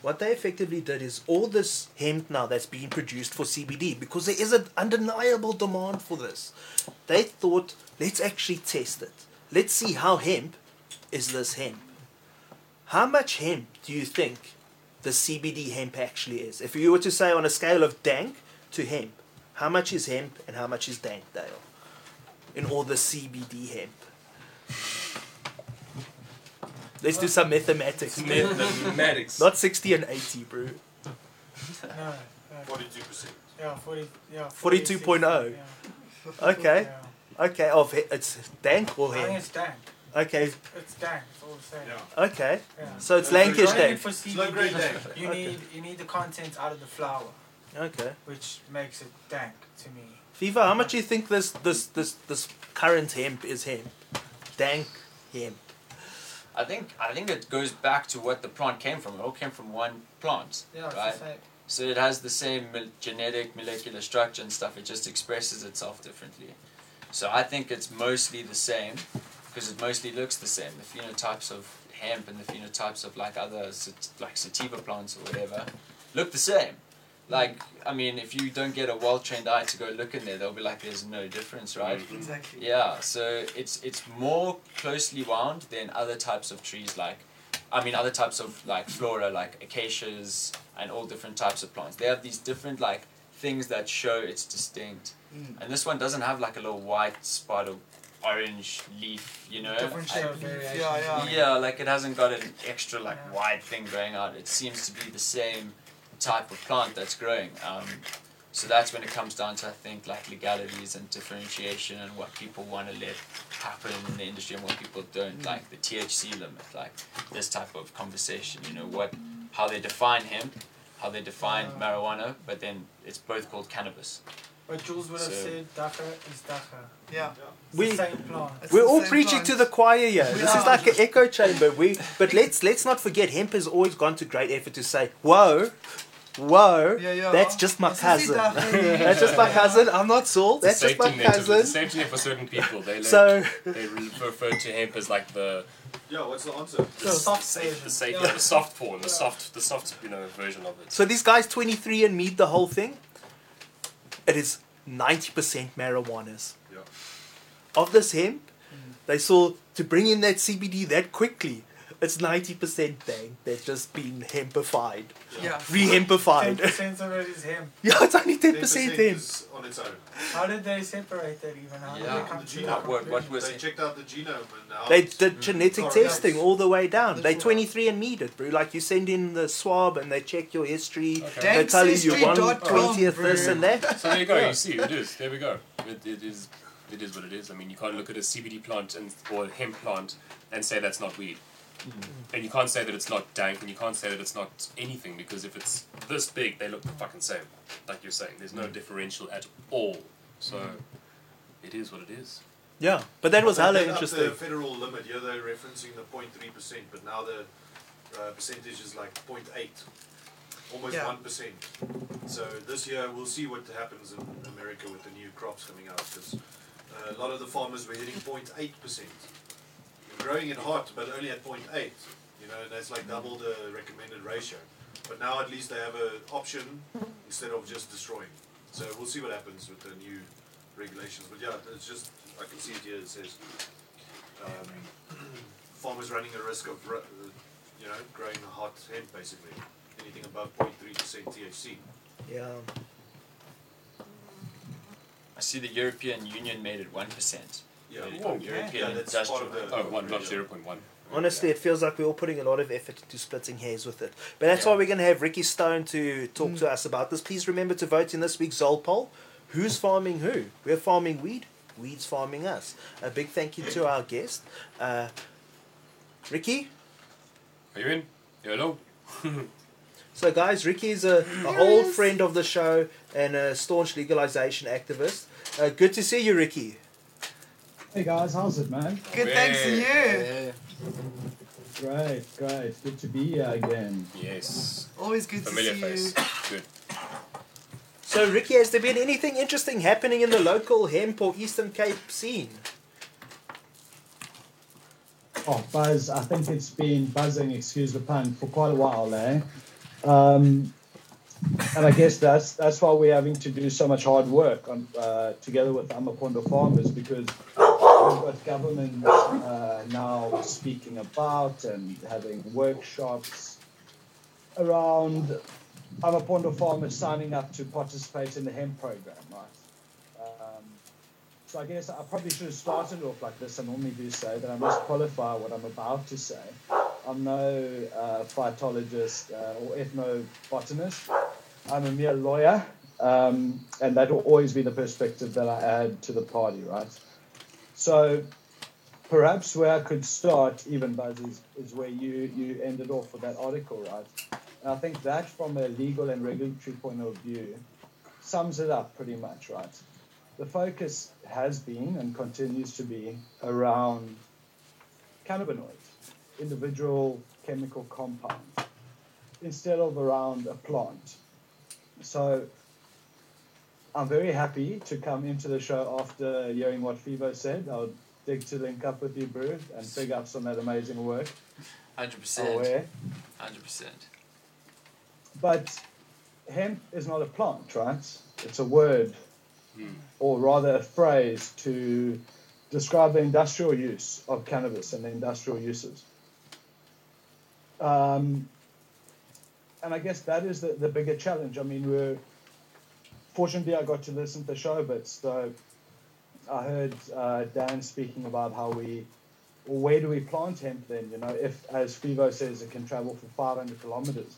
What they effectively did is all this hemp now that's being produced for CBD because there is an undeniable demand for this. They thought, let's actually test it. Let's see how hemp is this hemp. How much hemp do you think the CBD hemp actually is? If you were to say on a scale of dank to hemp, how much is hemp and how much is dank, Dale? In all the CBD hemp. Let's do some mathematics. Mathematics. Not 60 and 80, bro. No, no. Forty-two percent. Yeah, 40, yeah, 42.0. Yeah. Okay. Yeah. Okay, of he- it's dank or hemp? I think it's dank. Okay, It's dank. It's all the same. Yeah. okay. Yeah. So it's lankish growing Growing dank. it for It's low grade CBD, dank. you need you need the contents out of the flower, Okay. which makes it dank to me. Phivo, how much do you think this this this this current hemp is hemp? Dank hemp. I think I think it goes back to what the plant came from. It all came from one plant, Yeah, right? So it has the same genetic molecular structure and stuff. It just expresses itself differently. So I think it's mostly the same because it mostly looks the same. The phenotypes of hemp and the phenotypes of like other sat- like sativa plants or whatever look the same. Like I mean, if you don't get a well trained eye to go look in there, they'll be like, "There's no difference, right?" Exactly. Yeah, so it's it's more closely wound than other types of trees like I mean other types of like flora like acacias and all different types of plants. They have these different like things that show it's distinct. Mm. And this one doesn't have like a little white spot of orange leaf, you know? Different shape Yeah, leaf. variation. Yeah, yeah. Yeah, like it hasn't got an extra like Yeah. wide thing going out. It seems to be the same type of plant that's growing. Um, so that's when it comes down to I think like legalities and differentiation and what people want to let happen in the industry and what people don't Mm. like the THC limit, like this type of conversation. You know what, how they define hemp, how they define Uh. marijuana, but then it's both called cannabis. But Jules would have said dagga is dagga. Yeah. It's We- the same plant. It's We're the all same preaching plant. to the choir here. We This is like an echo chamber. We, but let's let's not forget, hemp has always gone to great effort to say, "Whoa, whoa, Yeah, yeah. that's just my cousin. that's just my cousin. I'm not Saul. That's just my safety net. It's a cousin." safety net for certain people. They like, So they refer to hemp as like the Yeah, what's the answer? The soft safe, version. the safe, Yeah. the soft form, the Yeah. soft, the soft, you know, version of it. so these guys 23 and meet the whole thing. It is 90% marijuanas. Yeah. Of this hemp, they saw to bring in that CBD that quickly. It's 90% thing. They've just been hempified. Yeah. Ten Re-hempified. percent of it is hemp. yeah, it's only 10% 10% hemp. is on its own. How did they separate that even? How did they come The to genome. that What- what was They it? checked out the genome and how They did mm. genetic Correct. testing all the way down. They That's 23 and meet it, bro. Like you send in the swab and they check your history. Okay. They tell you you're one Dankhistory.com, twentieth this and that. So there you go. Yeah. You see, it is. There we go. It, it is. It is what it is. I mean, you can't look at a CBD plant and or a hemp plant and say that's not weed. And you can't say that it's not dank, and you can't say that it's not anything because if it's this big, they look the fucking same. Like you're saying, there's no differential at all. So it is what it is. Yeah, but that was They hella did up interesting. The federal limit, yeah, they're referencing the 0.3%, but now the uh, percentage is like 0.8, almost Yeah. 1%. So this year we'll see what happens in America with the new crops coming out, because uh, a lot of the farmers were hitting 0.8%. They're growing it hot, but only at 0.8, you know, and that's like double the recommended ratio. But now at least they have an option instead of just destroying. So we'll see what happens with the new regulations. But yeah, it's just, I can see it here, it says, um, farmers running a risk of, uh, you know, growing a hot hemp basically. Anything above 0.3% THC. Yeah. I see the European Union made it one percent. Yeah, European yeah, that's industrial. part of the. Oh, one, not zero point one. Honestly, it feels like we're all putting a lot of effort into splitting hairs with it. But that's why we're going to have Ricky Stone to talk to us about this. Please remember to vote in this week's Zol poll. Who's farming who? We're farming weed. Weed's farming us. A big thank you to our guest. Uh, Ricky? Are you in? Hello. So, guys, Ricky is a, a old friend of the show and a staunch legalization activist. Uh, good to see you, Ricky. Hey guys, how's it, man? Good, thanks to you. Great, great. Good to be here again. Yes. Always good Familiar to see face. you. Good. So, Ricky, has there been anything interesting happening in the local hemp or Eastern Cape scene? Oh, buzz! I think it's been buzzing, excuse the pun, for quite a while, eh? Um, and I guess that's that's why we're having to do so much hard work on uh, together with Amapondo farmers because got government uh, now speaking about and having workshops around Amapondo farmers signing up to participate in the hemp program, right? Um, so I guess I probably should have started off like this. I normally do say that I must qualify what I'm about to say. I'm no uh, phytologist uh, or ethnobotanist. I'm a mere lawyer, um, and that will always be the perspective that I add to the party, right? So perhaps where I could start, even Buzz, is, is where you, you ended off with that article, right? And I think that, from a legal and regulatory point of view, sums it up pretty much, right? The focus has been and continues to be around cannabinoids, individual chemical compounds, instead of around a plant. So I'm very happy to come into the show after hearing what Phivo said. I'll dig to link up with you, Brew, and big ups on that amazing work. Hundred percent. Aware. Hundred percent. But hemp is not a plant, right? It's a word, or rather a phrase to describe the industrial use of cannabis and the industrial uses. Um, and I guess that is the, the bigger challenge. I mean, we're fortunately I got to listen to the show, but so I heard uh, Dan speaking about how we, well, where do we plant hemp then? You know, if as Phivo says, it can travel for 500 kilometers.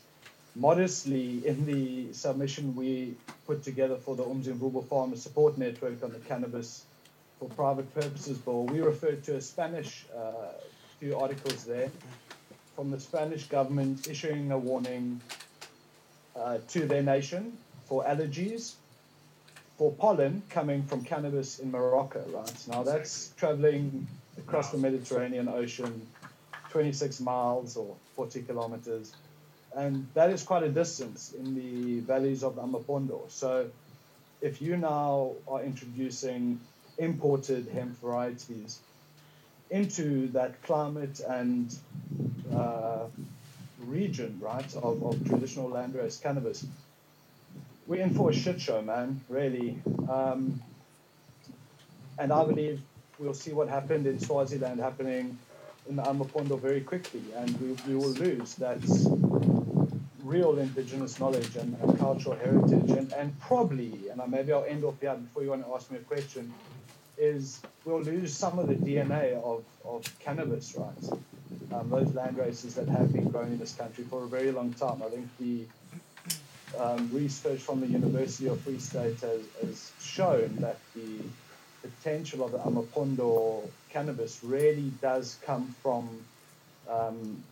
Modestly, in the submission we put together for the Umzimvubu Farmer Support Network on the cannabis for private purposes bill, we referred to a Spanish uh, few articles there from the Spanish government issuing a warning uh, to their nation for allergies for pollen coming from cannabis in Morocco, right? Now that's traveling across the Mediterranean Ocean, 26 miles or 40 kilometers. And that is quite a distance in the valleys of Amapondo. So if you now are introducing imported hemp varieties into that climate and uh, region, right, of, of traditional landrace cannabis, we're in for a shit show, man, really. Um, and I believe we'll see what happened in Swaziland happening in the Amapondo very quickly, and we, we will lose that real indigenous knowledge and, and cultural heritage, and, and probably, and I- maybe I'll end off here before you want to ask me a question, is we'll lose some of the DNA of, of cannabis, right? Um, those land races that have been grown in this country for a very long time. I think the um, research from the University of Free State has, has shown that the potential of the Amapondo cannabis really does come from um,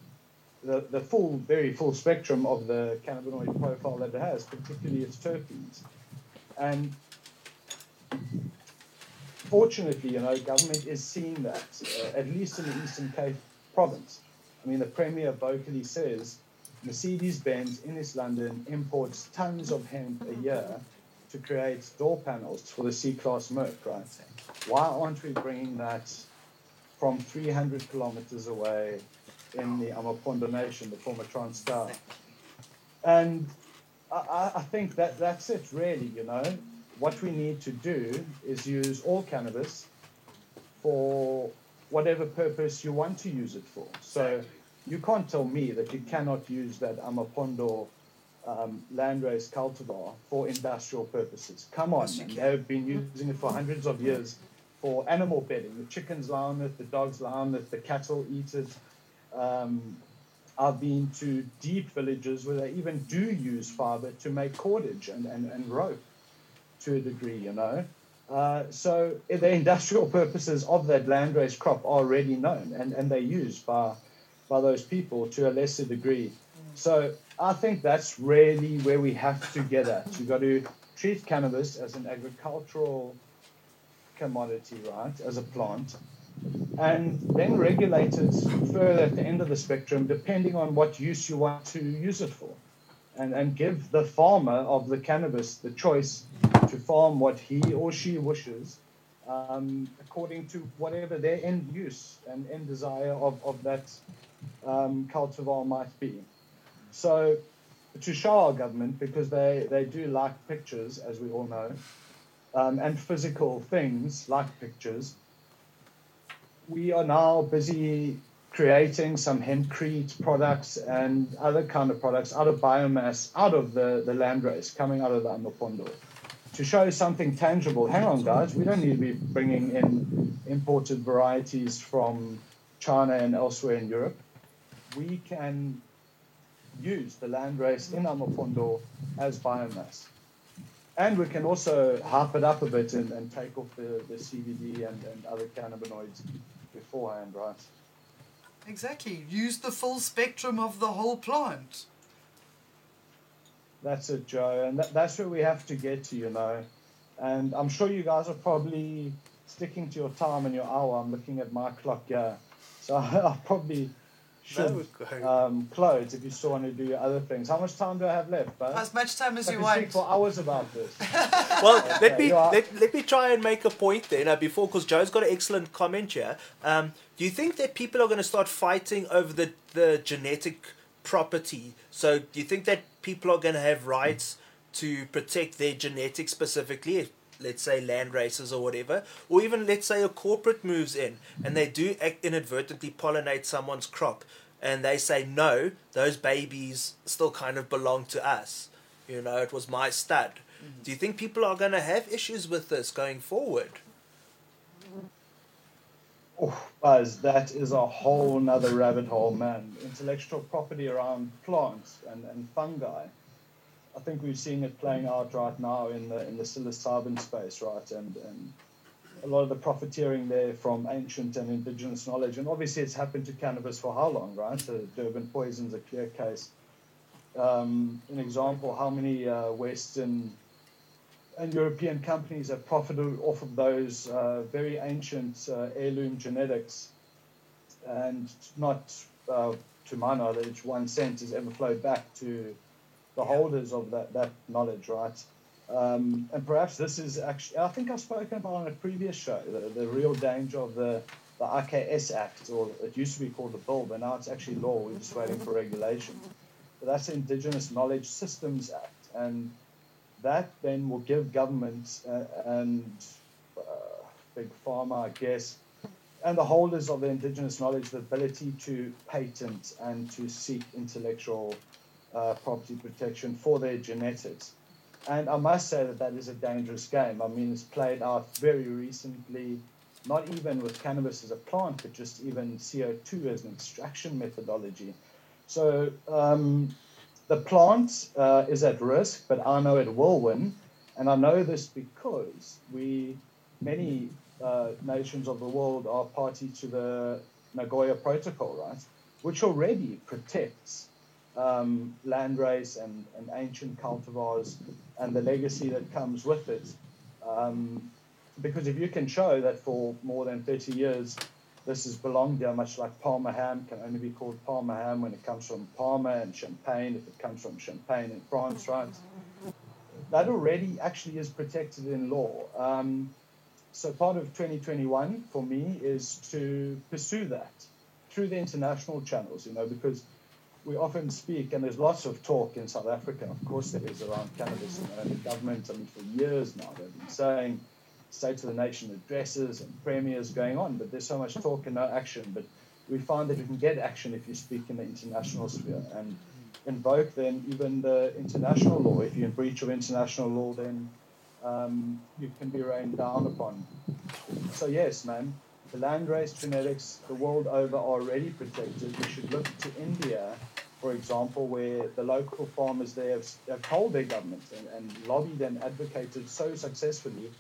the, the full, very full spectrum of the cannabinoid profile that it has, particularly its terpenes. And fortunately, you know, government is seeing that, uh, at least in the Eastern Cape province. I mean, the Premier vocally says Mercedes-Benz in East London imports tons of hemp a year to create door panels for the C-Class Merc, right? Why aren't we bringing that from 300 kilometers away in the Amapondo Nation, the former Transvaal? And I, I- I think that that's it, really, you know. What we need to do is use all cannabis for whatever purpose you want to use it for. So you can't tell me that you cannot use that Amapondo um, landrace cultivar for industrial purposes. Come on, Yes, can. they've been using it for hundreds of years for animal bedding. The chickens lie on it, the dogs lie on it, the cattle eat it. Um, I've been to deep villages where they even do use fiber to make cordage and, and, and rope to a degree, you know. Uh, so the industrial purposes of that landrace crop are already known and, and they're used by, by those people to a lesser degree. So I think that's really where we have to get at. You've got to treat cannabis as an agricultural commodity, right, as a plant, and then regulate it further at the end of the spectrum, depending on what use you want to use it for. And, and give the farmer of the cannabis the choice to farm what he or she wishes um, according to whatever their end use and end desire of, of that um, cultivar might be. So, to show our government, because they, they do like pictures, as we all know, um, and physical things like pictures, we are now busy creating some hempcrete products and other kind of products out of biomass, out of the, the landrace, coming out of the Amapondo. To show something tangible, hang on, guys, we don't need to be bringing in imported varieties from China and elsewhere in Europe. We can use the landrace in Amapondo as biomass. And we can also harp it up a bit and, and take off the, the CBD and, and other cannabinoids beforehand, right? Exactly. Use the full spectrum of the whole plant. That's it, Joe. And that, that's where we have to get to, you know. And I'm sure you guys are probably sticking to your time and your hour. I'm looking at my clock here. So I'll probably should No, um, close if you still want to do your other things. How much time do I have left, bud? As much time as I you can speak want. for hours about this. Well, let me let, let me try and make a point there now before because Joe's got an excellent comment here. Um, do you think that people are going to start fighting over the the genetic property? So do you think that people are going to have rights to protect their genetics specifically? Let's say land races or whatever, or even let's say a corporate moves in and they do act inadvertently pollinate someone's crop, and they say no, those babies still kind of belong to us. You know, it was my stud. Mm-hmm. Do you think people are going to have issues with this going forward? Oh, Buzz, that is a whole nother rabbit hole, man. Intellectual property around plants and, and fungi. I think we're seeing it playing out right now in the in the psilocybin space, right? And and a lot of the profiteering there from ancient and indigenous knowledge. And obviously, it's happened to cannabis for how long, right? The Durban poison's a clear case. Um, an example: how many uh, Western and European companies have profited off of those uh, very ancient uh, heirloom genetics, and not, uh, to my knowledge, one cent has ever flowed back to the holders of that, that knowledge, right? Um, and perhaps this is actually, I think I've spoken about on a previous show, the, the real danger of the, the IKS Act, or it used to be called the bill, but now it's actually law. We're just waiting for regulation. But that's the Indigenous Knowledge Systems Act. And that then will give governments uh, and uh, big pharma, I guess, and the holders of the indigenous knowledge the ability to patent and to seek intellectual uh, property protection for their genetics. And I must say that that is a dangerous game. I mean, it's played out very recently, not even with cannabis as a plant, but just even CO2 as an extraction methodology. So um, the plant uh, is at risk, but I know it will win. And I know this because we, many uh, nations of the world are party to the Nagoya Protocol, right? which already protects um, landrace and, and ancient cultivars and the legacy that comes with it. Um, because if you can show that for more than 30 years this has belonged there, much like Parma ham can only be called Parma ham when it comes from Parma and Champagne, if it comes from Champagne in France, right? That already actually is protected in law. Um, so part of 2021 for me is to pursue that through the international channels, you know, because we often speak, and there's lots of talk in South Africa, of course there is, around cannabis. Know, the government, I mean, for years now, they've been saying State of the Nation addresses and premiers going on, but there's so much talk and no action. But we find that you can get action if you speak in the international sphere and invoke then even the international law. If you're in breach of international law, then um, you can be rained down upon. So yes, man, the landrace genetics the world over are already protected. We should look to India, for example, where the local farmers there have, have told their government and, and lobbied and advocated so successfully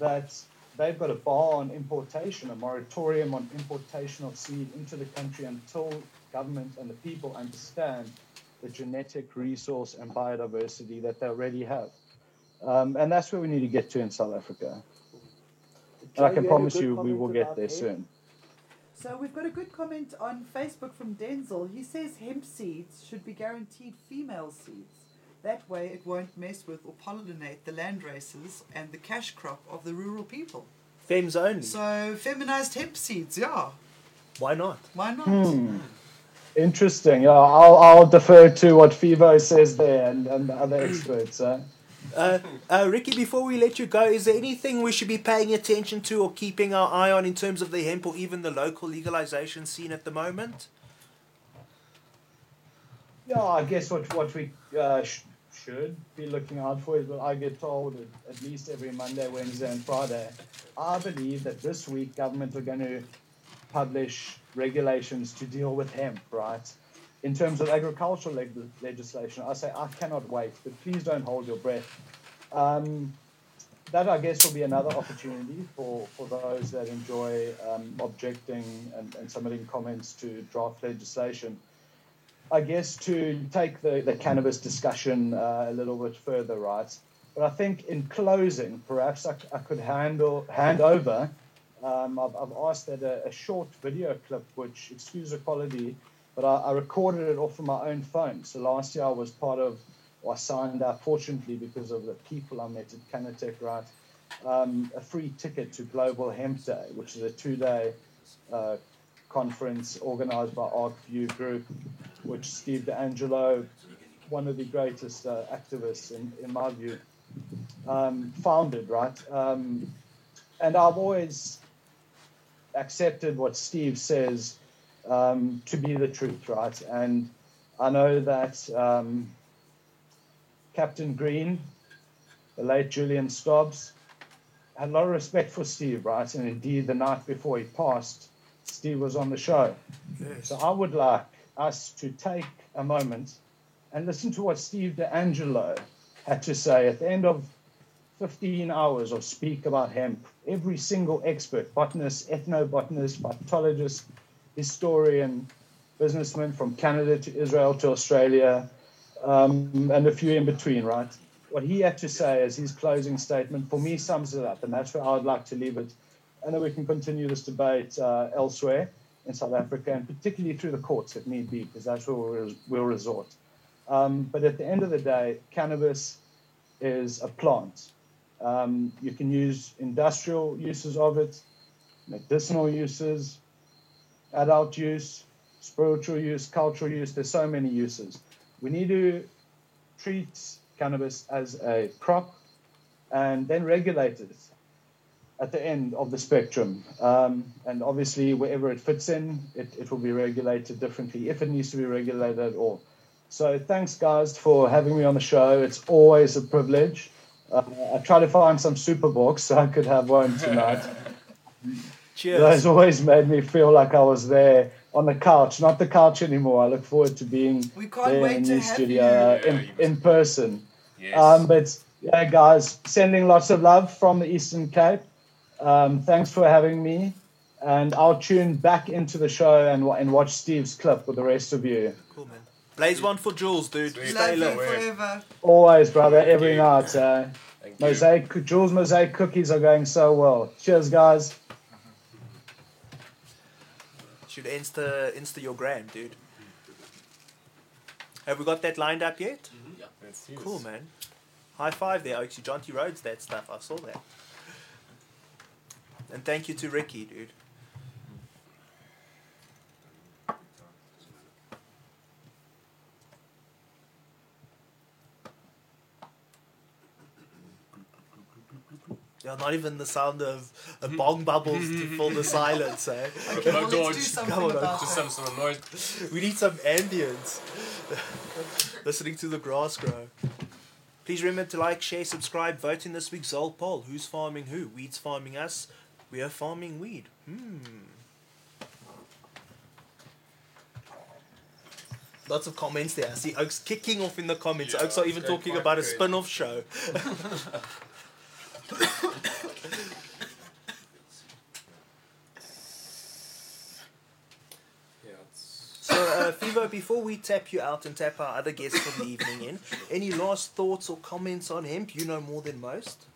that they've got a bar on importation, a moratorium on importation of seed into the country until government and the people understand the genetic resource and biodiversity that they already have. Um, and that's where we need to get to in South Africa. And I can you had a promise you we will get there soon. So we've got a good comment on Facebook from Denzel. He says hemp seeds should be guaranteed female seeds. That way, it won't mess with or pollinate the land races and the cash crop of the rural people. Fems only. So, feminized hemp seeds, yeah. Why not? Why not? Hmm. Interesting. Yeah, I'll, I'll defer to what Phivo says there and, and the other experts. Uh. Uh, uh, Ricky, before we let you go, is there anything we should be paying attention to or keeping our eye on in terms of the hemp or even the local legalization scene at the moment? Yeah, I guess what what we uh, sh- should be looking out for is what I get told at, least every Monday, Wednesday, and Friday. I believe that this week government are going to publish regulations to deal with hemp, right? In terms of agricultural leg- legislation, I say I cannot wait, but please don't hold your breath. Um, that I guess will be another opportunity for, for those that enjoy um, objecting and, and submitting comments to draft legislation. I guess to take the, the cannabis discussion uh, a little bit further, right? But I think in closing, perhaps I, I could handle hand over. Um, I've, I've asked that a, a short video clip, which excuse the quality, but I, I recorded it off of my own phone. So last year I was part of, I signed up, fortunately because of the people I met at Canatech, right? Um, a free ticket to Global Hemp Day, which is a two-day uh, conference organized by ArcView Group, which Steve DeAngelo, one of the greatest uh, activists in, in my view, um, founded, right? Um, and I've always accepted what Steve says um, to be the truth, right? And I know that um, Captain Green, the late Julian Stobbs, had a lot of respect for Steve, right? And indeed, the night before he passed, Steve was on the show. So I would like us to take a moment and listen to what Steve DeAngelo had to say at the end of 15 hours of speak about hemp. Every single expert, botanist, ethnobotanist, phytologist, historian, businessman from Canada to Israel to Australia, um, and a few in between, right? What he had to say as his closing statement for me sums it up, and that's where I would like to leave it. And then we can continue this debate uh, elsewhere in South Africa, and particularly through the courts if need be, because that's where we'll, we'll resort. Um, but at the end of the day, cannabis is a plant. Um, you can use industrial uses of it, medicinal uses, adult use, spiritual use, cultural use. There's so many uses. We need to treat cannabis as a crop and then regulate it at the end of the spectrum. Um, and obviously, wherever it fits in, it, it will be regulated differently if it needs to be regulated at all. So, thanks, guys, for having me on the show. It's always a privilege. Uh, I try to find some super books so I could have one tonight. Cheers. Those always made me feel like I was there on the couch, not the couch anymore. I look forward to being We can't there wait in to the have studio you. uh, Yeah, in, you in person. Yes. Um, but yeah, guys, sending lots of love from the Eastern Cape. Um, thanks for having me. and I'll tune back into the show and and watch Steve's clip with the rest of you. Cool, man. Blaze one for Jules, dude. Sweet. Stay Love you low. forever. Always, brother, every you. night. Uh, Thank you. mosaic Jules mosaic cookies are going so well. Cheers, guys. Should insta insta your gram, dude. Have we got that lined up yet? Mm-hmm. Let's see Cool, this. man. High five there, Oaksy. John T. Rhodes, that stuff. I saw that. And thank you to Ricky, dude. Yeah, not even the sound of uh, bong bubbles to fill the silence, eh? Okay, well, let's do George. something Come on, about Just that. some sort of noise. We need some ambience. Listening to the grass grow. Please remember to like, share, subscribe, vote in this week's Zol poll. Who's farming who? Weed's farming us. We are farming weed. Hmm. Lots of comments there. I see Oaks kicking off in the comments. Yeah, Oaks are even talking quite about a spin off show. Yeah, it's So, uh, Phivo, before we tap you out and tap our other guests for the evening in, any last thoughts or comments on hemp? You know more than most.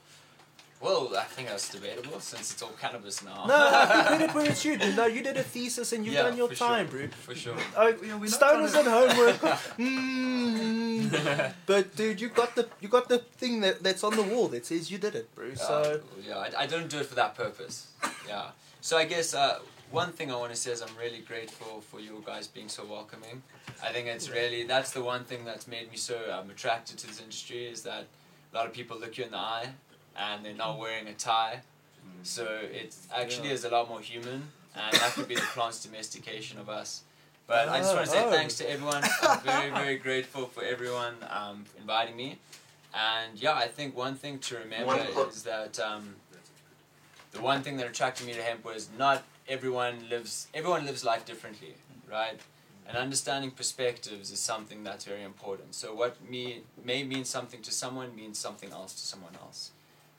Well, I think that's debatable since it's all cannabis now. No, I think credit where it's due. dude. No, you did a thesis and you've Yeah, done your time, sure. bro. For sure. Oh, Yeah, we're not stoners trying and homework. mm. But dude, you got the you got the thing that, that's on the wall that says you did it, bro. So Uh, yeah, I, I don't do it for that purpose. Yeah. So I guess uh, one thing I want to say is I'm really grateful for you guys being so welcoming. I think it's really that's the one thing that's made me so um, attracted to this industry is that a lot of people look you in the eye and they're not wearing a tie. So it actually Yeah. is a lot more human, and that could be the plant's domestication of us. But I just want to say Oh. thanks to everyone. I'm very, very grateful for everyone um, inviting me. And yeah, I think one thing to remember is that um, the one thing that attracted me to hemp was not everyone lives everyone lives life differently, right? And understanding perspectives is something that's very important. So what me may mean something to someone means something else to someone else.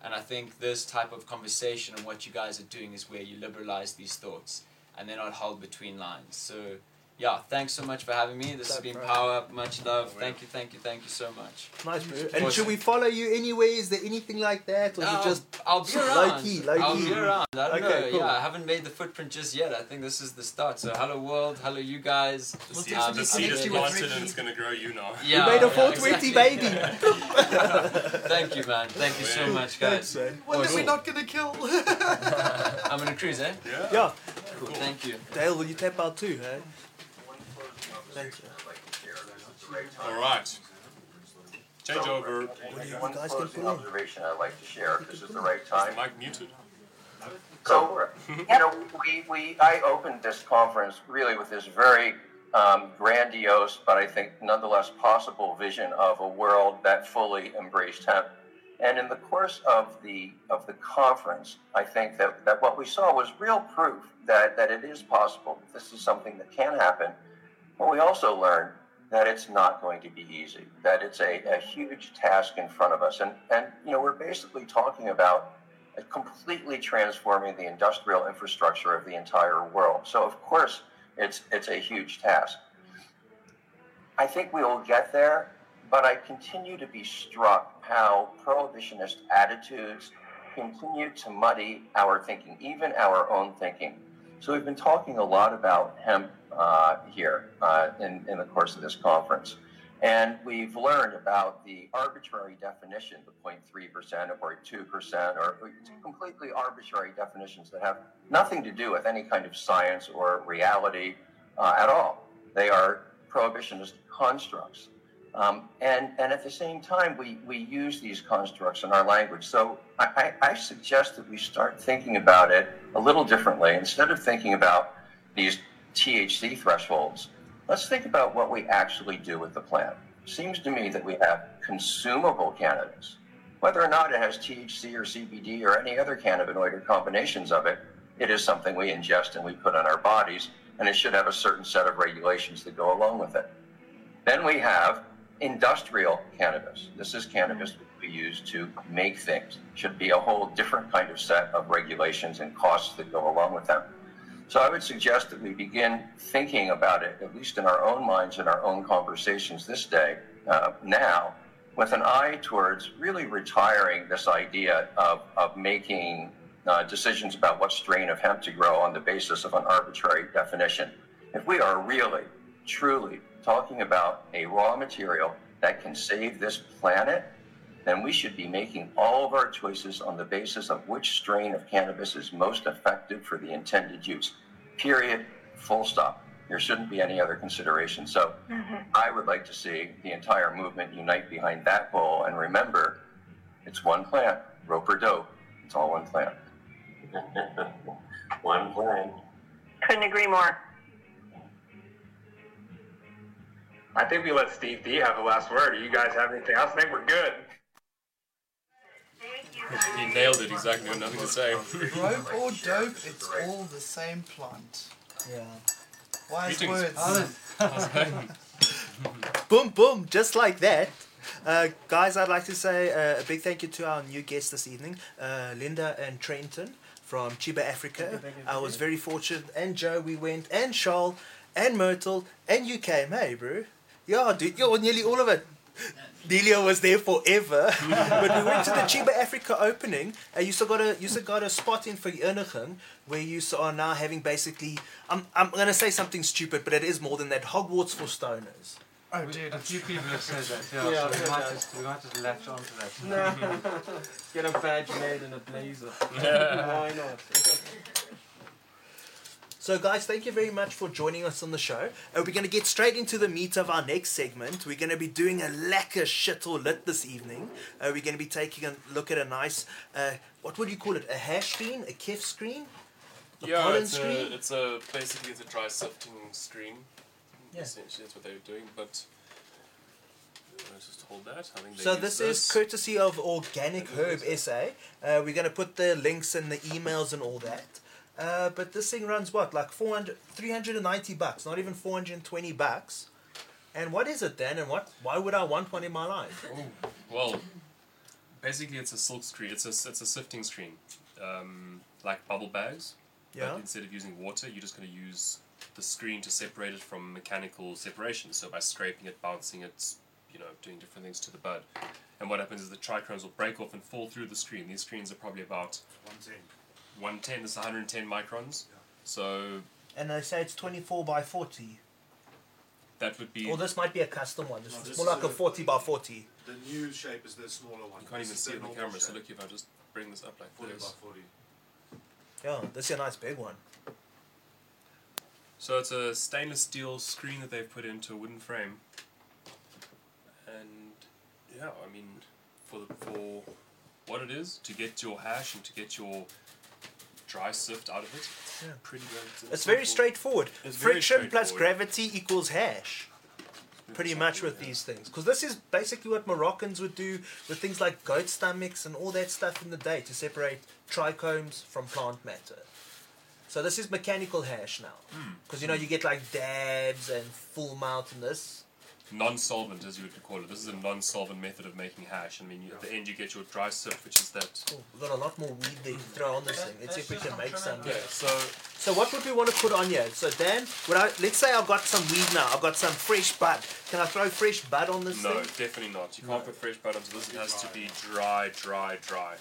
And I think this type of conversation and what you guys are doing is where you liberalize these thoughts and they're not held between lines. So yeah, thanks so much for having me. This has been bro. Power Up. Much love. Thank you, thank you, thank you so much. nice, bro. And Awesome. should we follow you anywhere? Is there anything like that, or you Um, just I'll be low around. key, low I'll key? be around. I don't Okay, know. cool. Yeah, I haven't made the footprint just yet. I think this is the start. So hello world, hello you guys. The We'll seed, definitely the seed is you with planted Ricky. and it's gonna grow you now. Yeah, made a yeah, 420 exactly. baby. Thank you, man. Thank you so much, guys. Thanks, man. One that we're not gonna kill. I'm gonna cruise, eh? Yeah. Yeah, Cool. Thank you. Dale, will you tap out too, hey? Thank you. All right. Change over. What do you One guys can closing pull observation I'd like to share. This is the right Is time. the mic muted? So, you know, we, we I opened this conference really with this very um, grandiose, but I think nonetheless possible vision of a world that fully embraced hemp. And in the course of the of the conference, I think that, that what we saw was real proof that, that it is possible. This is something that can happen. But we also learned that it's not going to be easy, that it's a, a huge task in front of us. And, and, you know, we're basically talking about completely transforming the industrial infrastructure of the entire world. So, of course, it's, it's a huge task. I think we will get there, but I continue to be struck how prohibitionist attitudes continue to muddy our thinking, even our own thinking. So we've been talking a lot about hemp uh, here uh, in, in the course of this conference. And we've learned about the arbitrary definition, the 0.3% or 2%, or completely arbitrary definitions that have nothing to do with any kind of science or reality uh, at all. They are prohibitionist constructs. Um, and, and at the same time, we, we use these constructs in our language. So I, I, suggest that we start thinking about it a little differently. Instead of thinking about these THC thresholds, let's think about what we actually do with the plant. Seems to me that we have consumable cannabis. Whether or not it has THC or CBD or any other cannabinoid or combinations of it, it is something we ingest and we put in our bodies, and it should have a certain set of regulations that go along with it. Then we have industrial cannabis. This is cannabis we use to make things. Should be a whole different kind of set of regulations and costs that go along with them. So I would suggest that we begin thinking about it, at least in our own minds and our own conversations this day, uh, now, with an eye towards really retiring this idea of, of making uh, decisions about what strain of hemp to grow on the basis of an arbitrary definition. If we are really, truly talking about a raw material that can save this planet, then we should be making all of our choices on the basis of which strain of cannabis is most effective for the intended use. Period. Full stop. There shouldn't be any other consideration. So mm-hmm. I would like to see the entire movement unite behind that goal and remember it's one plant, rope or dope. It's all one plant. one plant. Couldn't agree more. I think we let Steve D have the last word. Do you guys have anything else? I think we're good. He nailed it exactly. Got nothing to say. Rope or dope, it's all the same plant. Yeah. Wise Greetings. words. boom, boom, just like that. Uh, guys, I'd like to say uh, a big thank you to our new guests this evening, uh, Linda and Trenton from Chiba Africa. I was very fortunate, and Joe, we went, and Charles, and Myrtle, and you came. Hey, bro. Yeah, dude, you're nearly all of it. Delia was there forever, but we went to the Chiba Africa opening, and you still got a you still got a spot in Vereniging, where you s- are now having basically. I'm I'm gonna say something stupid, but it is more than that. Hogwarts for stoners. Oh, dude. A few people have said that, yeah, Yeah, so I've we might, heard just, we might just latch on to that. Get a badge made and a blazer. Yeah. Why not? So, guys, thank you very much for joining us on the show. Uh, we're going to get straight into the meat of our next segment. We're going to be doing a lekker shit or lit this evening. Uh, we're going to be taking a look at a nice, uh, what would you call it? A hash screen? A kef screen? A Yeah, pollen it's screen? a, it's a basically it's a dry sifting screen. Yeah. Essentially, that's what they were doing. But just hold that. I think they So use this, is courtesy of Organic Herb SA. Uh, we're going to put the links and the emails and all that. Uh, but this thing runs what, like 400, 390 bucks, not even 420 bucks. And what is it then? And what? Why would I want one in my life? Well, basically, it's a silk screen. It's a it's a sifting screen, um, like bubble bags. Yeah. But instead of using water, you're just going to use the screen to separate it from mechanical separation. So by scraping it, bouncing it, you know, doing different things to the bud. And what happens is the trichromes will break off and fall through the screen. These screens are probably about 110. 110. This is 110 microns. So And they say it's 24 by 40. that would be. Or this might be a custom one. This No, is this more is like a a- 40 by 40. The new shape is the smaller one. You can't even This is see it in the normal camera. So shape. look, if I just bring this up like 40 this. by 40. Yeah, this is a nice big one. So it's a stainless steel screen that they've put into a wooden frame. And yeah, I mean, for the, for what it is, to get your hash and to get your dry sift out of it, Yeah. pretty good. It's very straightforward. It's very Friction plus gravity equals hash. Pretty much with these things. Because this is basically what Moroccans would do with things like goat stomachs and all that stuff in the day to separate trichomes from plant matter. So this is mechanical hash now. Hmm. Because you know, you get like dabs and full melt in this. Non-solvent, as you would call it. This is a non-solvent method of making hash. I mean, you, at the end you get your dry sift, which is that. Cool. We've got a lot more weed there to throw on this thing. Let's see if we can make some. Okay, so So what would we want to put on here? So Dan, would I, let's say I've got some weed now. I've got some fresh bud. Can I throw fresh bud on this no, thing? definitely not. You can't put fresh bud onto this. It has to be dry, dry, dry.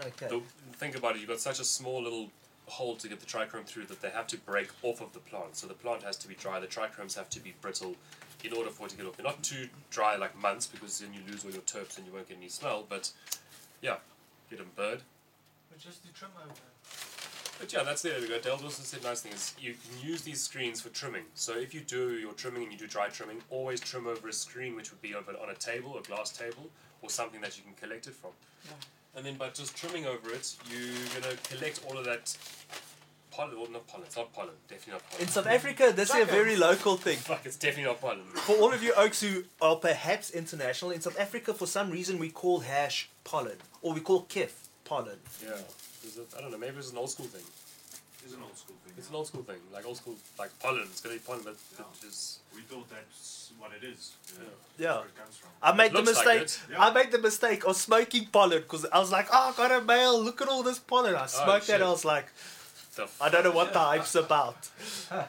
Okay. The, think about it. You've got such a small little hole to get the trichrome through that they have to break off of the plant. So the plant has to be dry. The trichromes have to be brittle in order for it to get off. They're not too dry like months because then you lose all your terps and you won't get any smell. But yeah, get them bird. But just to trim over. But yeah, that's there we go. Dale's also said nice things. you can use these screens for trimming. So if you do your trimming and you do dry trimming, always trim over a screen which would be over on a table, a glass table, or something that you can collect it from. And then by just trimming over it, you're gonna collect all of that pollen, or not pollen, it's not pollen, definitely not pollen. In South Africa, this is a very local thing. Fuck, it's definitely not pollen. For all of you oaks who are perhaps international, in South Africa, for some reason, we call hash pollen, or we call kif pollen. Yeah. Is it, I don't know, maybe it's an old school thing. It's an old school thing. It's an old school thing, like old school, like pollen. It's gonna be pollen, but it is. We thought that's what it is. You know, Yeah. Where it comes from. I made the looks like mistake. I made the mistake of smoking pollen because I was like, "Oh, I got a male. Look at all this pollen." I oh, smoked that. shit. I was like, The I don't know what the hype's about.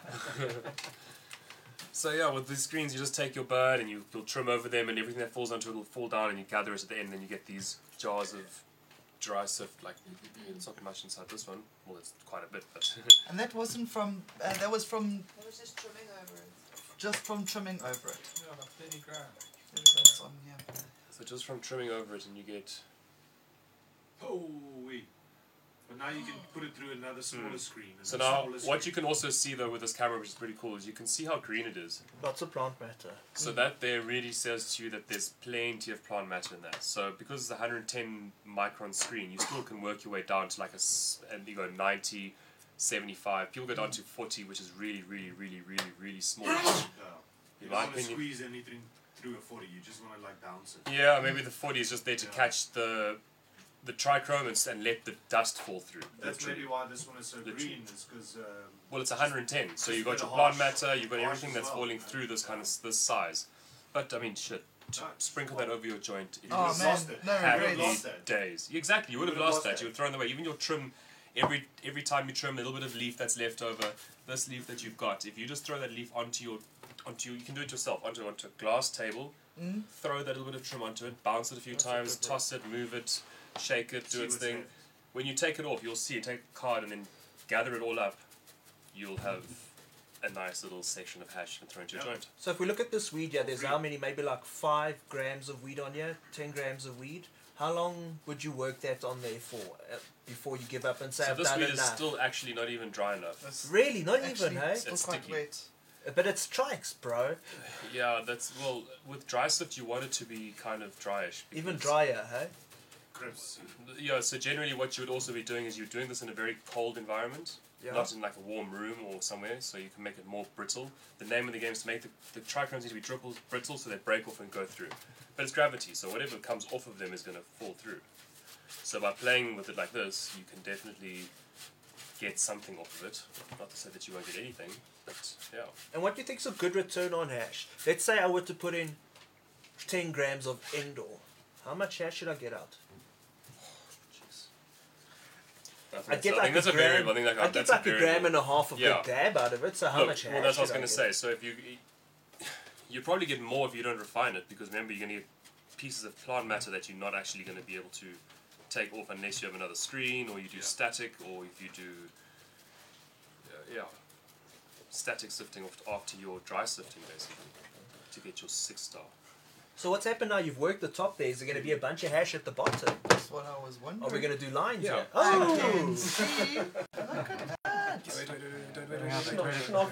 So yeah, with these screens, you just take your bird and you, you'll trim over them, and everything that falls onto it will fall down, and you gather it at the end. And you get these jars of dry sift. Like it's not much inside this one. Well, it's quite a bit, but And that wasn't from. Uh, that was from It was just trimming over it. just from trimming over it. Yeah, like 30 grand. That's on here. so just from trimming over it, and you get Oh, wait. But now you can put it through another smaller Hmm. screen. and So now, smaller what screen. you can also see though with this camera, which is pretty cool, is you can see how green it is. Lots of plant matter. So that there really says to you that there's plenty of plant matter in that. So because it's a 110 micron screen, you still can work your way down to like a, and you go 90, 75. People go down to 40, which is really, really, really, really, really small. Yeah. You don't want to squeeze anything through a 40, you just want to like bounce it. Yeah, maybe the 40 is just there to Yeah. catch the the trichromates and let the dust fall through. That's literally. maybe why this one is so Literally. green, is because. Um, Well, it's 110, so you've got your bit plant matter, you've got everything that's well, falling man. through this kind of this size. But I mean, shit, t- No, sprinkle that over your joint. It Oh is man, lost it. no happy You've regrets. lost that. days. Exactly, you would have would've lost lost that. that. You would throw thrown away. Even your trim, every every time you trim, a little bit of leaf that's left over. This leaf that you've got, if you just throw that leaf onto your onto your, you can do it yourself onto onto a glass table. Mm. Throw that little bit of trim onto it, bounce it a few That's times, good toss it, move it, shake it, do see its thing. left. When you take it off, you'll see. Take a card and then gather it all up. You'll have a nice little section of hash and throw into your Yeah. joint. So if we look at this weed yeah, there's how many? Maybe like five grams of weed on here, ten grams of weed. How long would you work that on there for uh, before you give up and say So I've this done weed is still actually not even dry enough. That's really, not even, hey? still It's quite sticky. wet. But it strikes, bro. Yeah, that's well with dry sift you want it to be kind of dryish. Even drier, hey? Yeah, so generally what you would also be doing is you're doing this in a very cold environment, Yeah. not in like a warm room or somewhere, so you can make it more brittle. The name of the game is to make the, the trichromes need to be triple, brittle so they break off and go through. But it's gravity, so whatever comes off of them is going to fall through. So by playing with it like this, you can definitely get something off of it. Not to say that you won't get anything, but yeah. And what do you think's a good return on hash? Let's say I were to put in ten grams of indoor. How much hash should I get out? I I get like think that's a a variable. gram. I think like, I get like a, gram and a half of Yeah. the dab out of it. So how Look, much? Well, that's what I was going to say. So if you, you probably get more if you don't refine it because remember you're going to get pieces of plant matter that you're not actually going to be able to take off unless you have another screen or you do static or if you do, uh, yeah, static sifting off after your dry sifting basically to get your six star. So what's happened now? You've worked the top there. Is there going to be a bunch of hash at the bottom? That's what I was wondering. Are we going to do lines Yeah. here? I can Oh! see. Look at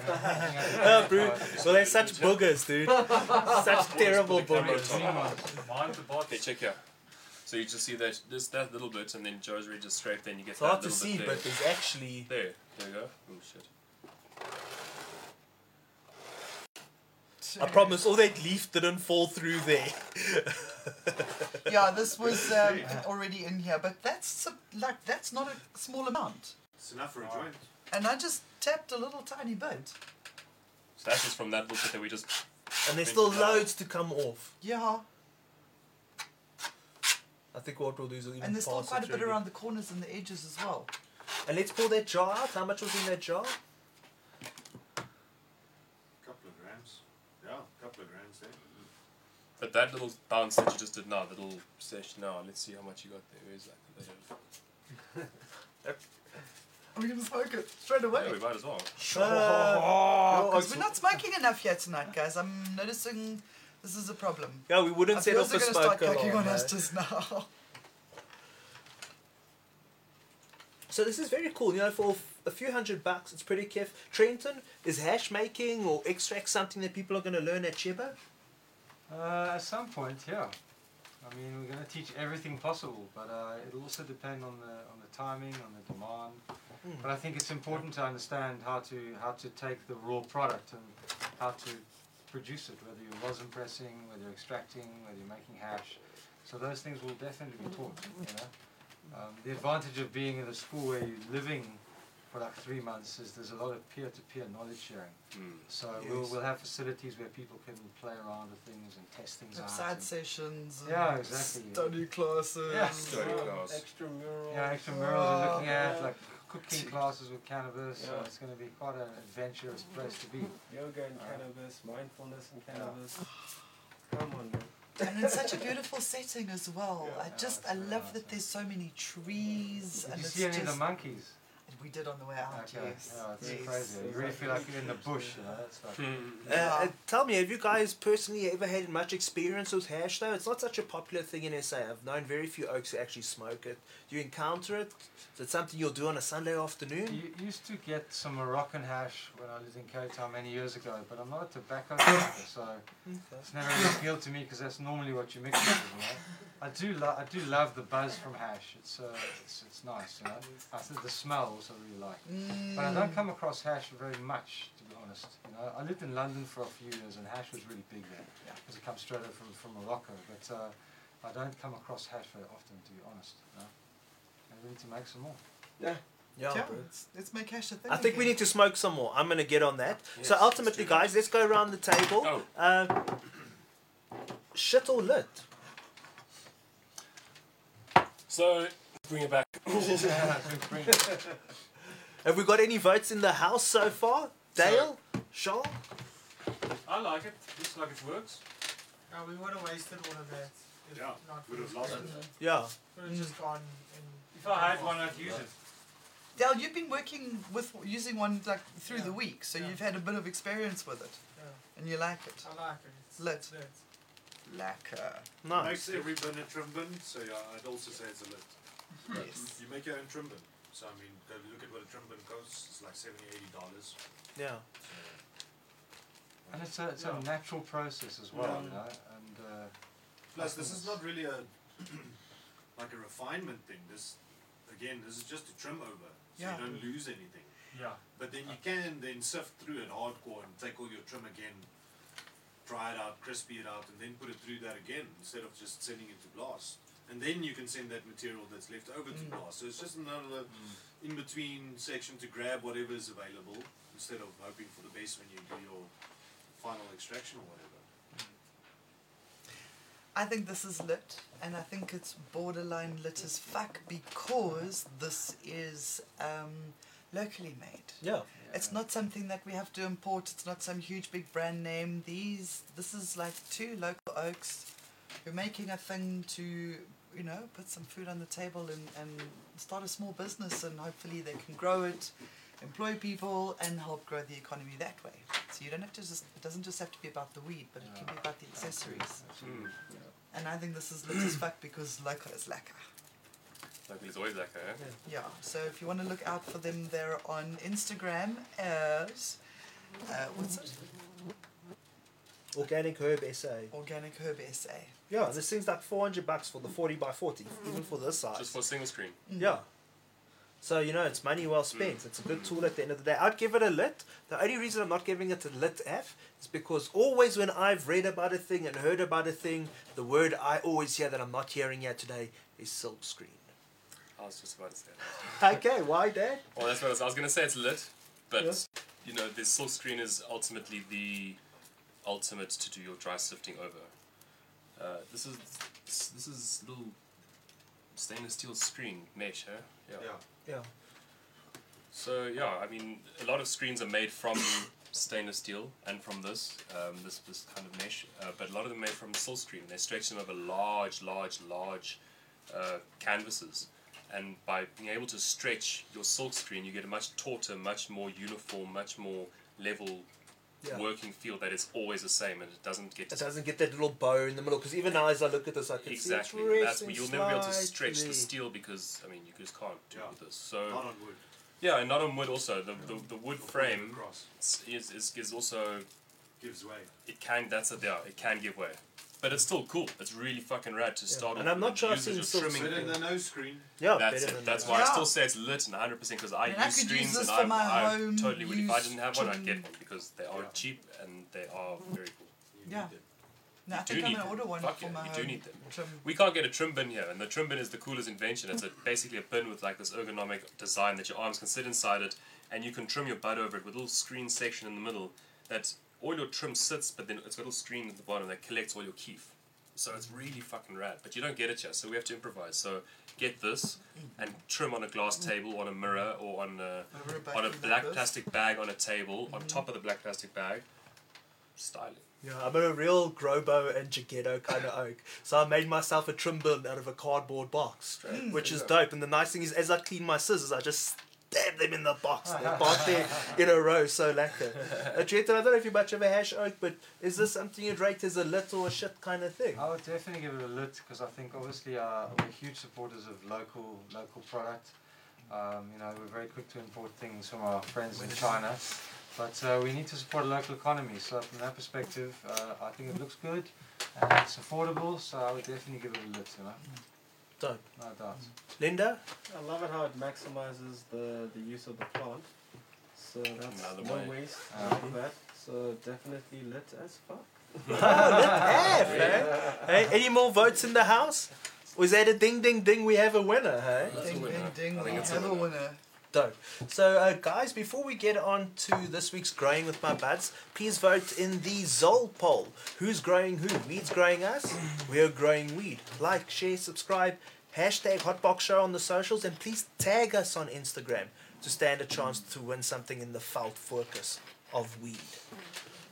that. oh, bro. Well, they're such boogers, dude. Such terrible boogers. Mind the bot. Okay, check here. So you just see that just that little bit and then Joe's ready to scrape then you get It's that hard to see, there. but there's actually. There, there you go. Oh shit. I promise, all that leaf didn't fall through there. Yeah, this was um, already in here, but that's a, like that's not a small amount. It's enough for a joint. And I just tapped a little tiny bit. So that's just from that little bit that we just And there's still loads to come off. Yeah, I think what we'll do is we'll even and there's still pass quite a bit through around the corners and the edges as well. And let's pull that jar out. How much was in that jar? Couple of grams. Yeah, couple of grams there. But that little bounce that you just did now, the little session now, let's see how much you got there. Where's like the bit Are we gonna smoke it straight away? Yeah, we might as well. Uh, Because we're not smoking enough yet tonight, guys. I'm noticing this is a problem. Yeah, we wouldn't I set feel off they're a gonna start smoke cooking alarm. on us eh? just now. So this is very cool. You know, for a few hundred bucks, it's pretty kiff. Trenton, is hash making or extract something that people are going to learn at Chiba? Uh, at some point, yeah. I mean, we're going to teach everything possible, but uh, it'll also depend on the on the timing, on the demand. Mm. But I think it's important to understand how to how to take the raw product and how to produce it, whether you're rosin pressing, whether you're extracting, whether you're making hash. So those things will definitely be taught. You know, um, the advantage of being in a school where you're living for like three months is there's a lot of peer-to-peer knowledge sharing. Mm. So we'll, we'll have facilities where people can play around with things and test things out. Side sessions. And Yeah, exactly. Study classes. Yeah. Study class. Extramural. yeah, extra murals we're looking at, like cooking classes with cannabis, so Yeah. it's going to be quite an adventurous place to be. Yoga and Uh, cannabis, mindfulness and cannabis. Come on, man. And it's such a beautiful setting as well. Yeah. I just I love that there's so many trees Did and you it's see any of the monkeys? We did on the way out. Okay. Yes. Yeah, it's yes. crazy. You really feel like you're in the bush, you know. It's like, Uh, uh, tell me, have you guys personally ever had much experience with hash though? It's not such a popular thing in SA. I've known very few oaks who actually smoke it. Do you encounter it? Is it something you'll do on a Sunday afternoon? You used to get some Moroccan hash when I lived in Cape Town many years ago, but I'm not a tobacco smoker, so it's never really appealed to me because that's normally what you mix it with. You know? I do lo- I do love the buzz from hash. It's uh, it's, it's nice. You know? I think the smell also really like. But I don't come across hash very much, to be honest. You know, I lived in London for a few years, and hash was really big there because it comes straight over from, from Morocco. But uh, I don't come across hash very often, to be honest. You know? And we need to make some more. Yeah. Yeah, Yeah, bro. let's, let's make hash a thing. I think we need to smoke some more. I'm going to get on that. Yes, so let's ultimately, guys, let's go around the table. Oh. Uh, shit or lit? So, bring it back. Have we got any votes in the house so far? Dale? Shaw? I like it. Looks like it works. No, we would have wasted all of that. If Yeah, not would have lost question. it. Yeah. Would have just gone in. If I had one, I'd use it. Dale, you've been working with using one like through the week, so Yeah. you've had a bit of experience with it, Yeah, and you like it. I like it. It's Lit. lit. Lekker. Nice. Makes every bin a trim bin, so yeah, I'd also say it's a lit. Yes. You make your own trim bin. So I mean, go look at what a trim bin costs. It's like 70 80 dollars. Yeah. And it's a, it's a natural process as well, Yeah. you know. And uh, Plus, this is not really a like a refinement thing. This again, this is just a trim over, so Yeah. you don't lose anything. Yeah. But then you can then sift through it hardcore and take all your trim again, dry it out, crispy it out, and then put it through that again instead of just sending it to blast. And then you can send that material that's left over to Mm. blast. So it's just another in between section to grab whatever is available instead of hoping for the best when you do your final extraction or whatever. I think this is lit, and I think it's borderline lit as fuck because this is um, locally made. Yeah. It's not something that we have to import. It's not some huge big brand name. These, this is like two local oaks who are making a thing to, you know, put some food on the table and, and start a small business, and hopefully they can grow it, employ people, and help grow the economy that way. So you don't have to just. It doesn't just have to be about the weed, but it can be about the accessories. Mm. And I think this is lit as fuck because local is lekker. Like it's always like that, eh? Yeah, so if you want to look out for them, they're on Instagram as uh, what's it? Organic Herb SA. Organic Herb SA. Yeah, this thing's like 400 bucks for the 40 by 40, even for this size. Just for single screen. Mm. Yeah. So, you know, it's money well spent. Mm. It's a good tool at the end of the day. I'd give it a lit. The only reason I'm not giving it a lit F is because always when I've read about a thing and heard about a thing, the word I always hear that I'm not hearing yet today is silk screen. I was just about to say that. Okay, why, Dad? Well, that's what I was, I was going to say. It's lit, but Yeah. you know, this silk screen is ultimately the ultimate to do your dry sifting over. Uh, this is this, this is little stainless steel screen mesh, huh? Yeah. Yeah. So yeah, I mean, a lot of screens are made from stainless steel and from this um, this this kind of mesh, uh, but a lot of them are made from silk screen. They stretch them over large, large, large uh, canvases, and by being able to stretch your silk screen, you get a much tauter, much more uniform, much more level Yeah. working feel that is always the same, and it doesn't get It doesn't get that little bow in the middle because even now as I look at this, I can exactly. see it's That's resting you'll never be able to stretch the steel because I mean you just can't do it with this. So Not on wood. yeah, and not on wood also. The the, the wood frame is, is is also Gives way. it can that's a yeah it can give way, but it's still cool. It's really fucking rad to start. And off I'm with. not sure I've Use it seen as silk trimming. Better than no screen. Yeah, That's it. That's that. why I still say it's lit and 100 percent because I, I mean, I use could use screens this and for I, my I home totally would. If I didn't have one, I'd get one because they are Yeah. cheap and they are very cool. Yeah. No, I You do think I'm gonna order one Fuck for yeah, my you do need them. trim. We can't get a trim bin here, and the trim bin is the coolest invention. It's a, basically a bin with like this ergonomic design that your arms can sit inside it, and you can trim your butt over it with a little screen section in the middle. That all your trim sits, but then it's got a little screen at the bottom that collects all your keef. So it's really fucking rad. But you don't get it yet, so we have to improvise. So get this and trim on a glass table, on a mirror, or on a, Over a back on a black this. plastic bag on a table, on mm-hmm. top of the black plastic bag. Styling. Yeah, I'm a real Grobo and Jagetto kind of oak. So I made myself a trim bin out of a cardboard box, mm. which is dope. And the nice thing is, as I clean my scissors, I just stab them in the box. They're parked there in a row, so lekker. Jetto, I don't know if you're much of a hash oak, but is this something you'd rate as a lit or a shit kind of thing? I would definitely give it a lit because I think obviously uh, we're huge supporters of local local product. Um, you know, we're very quick to import things from our friends in China, but uh, we need to support a local economy. So from that perspective, uh, I think it looks good and it's affordable. So I would definitely give it a lit. You know, Dope. no doubt. Linda? I love it how it maximizes the, the use of the plant. So that's Another no way. waste. I Uh, like that. So definitely lit as fuck. Ah, lit AF, eh? Hey, any more votes in the house? Was that a ding ding ding? We have a winner, hey? That's a Ding, winner. ding, ding. I We think it's a have a winner. winner. Dope. So, uh, guys, before we get on to this week's Growing with My Buds, please vote in the Zol poll. Who's growing who? Weed's growing us? We're growing weed. Like, share, subscribe, hashtag Hotbox Show on the socials, and please tag us on Instagram to stand a chance to win something in the felt focus of weed.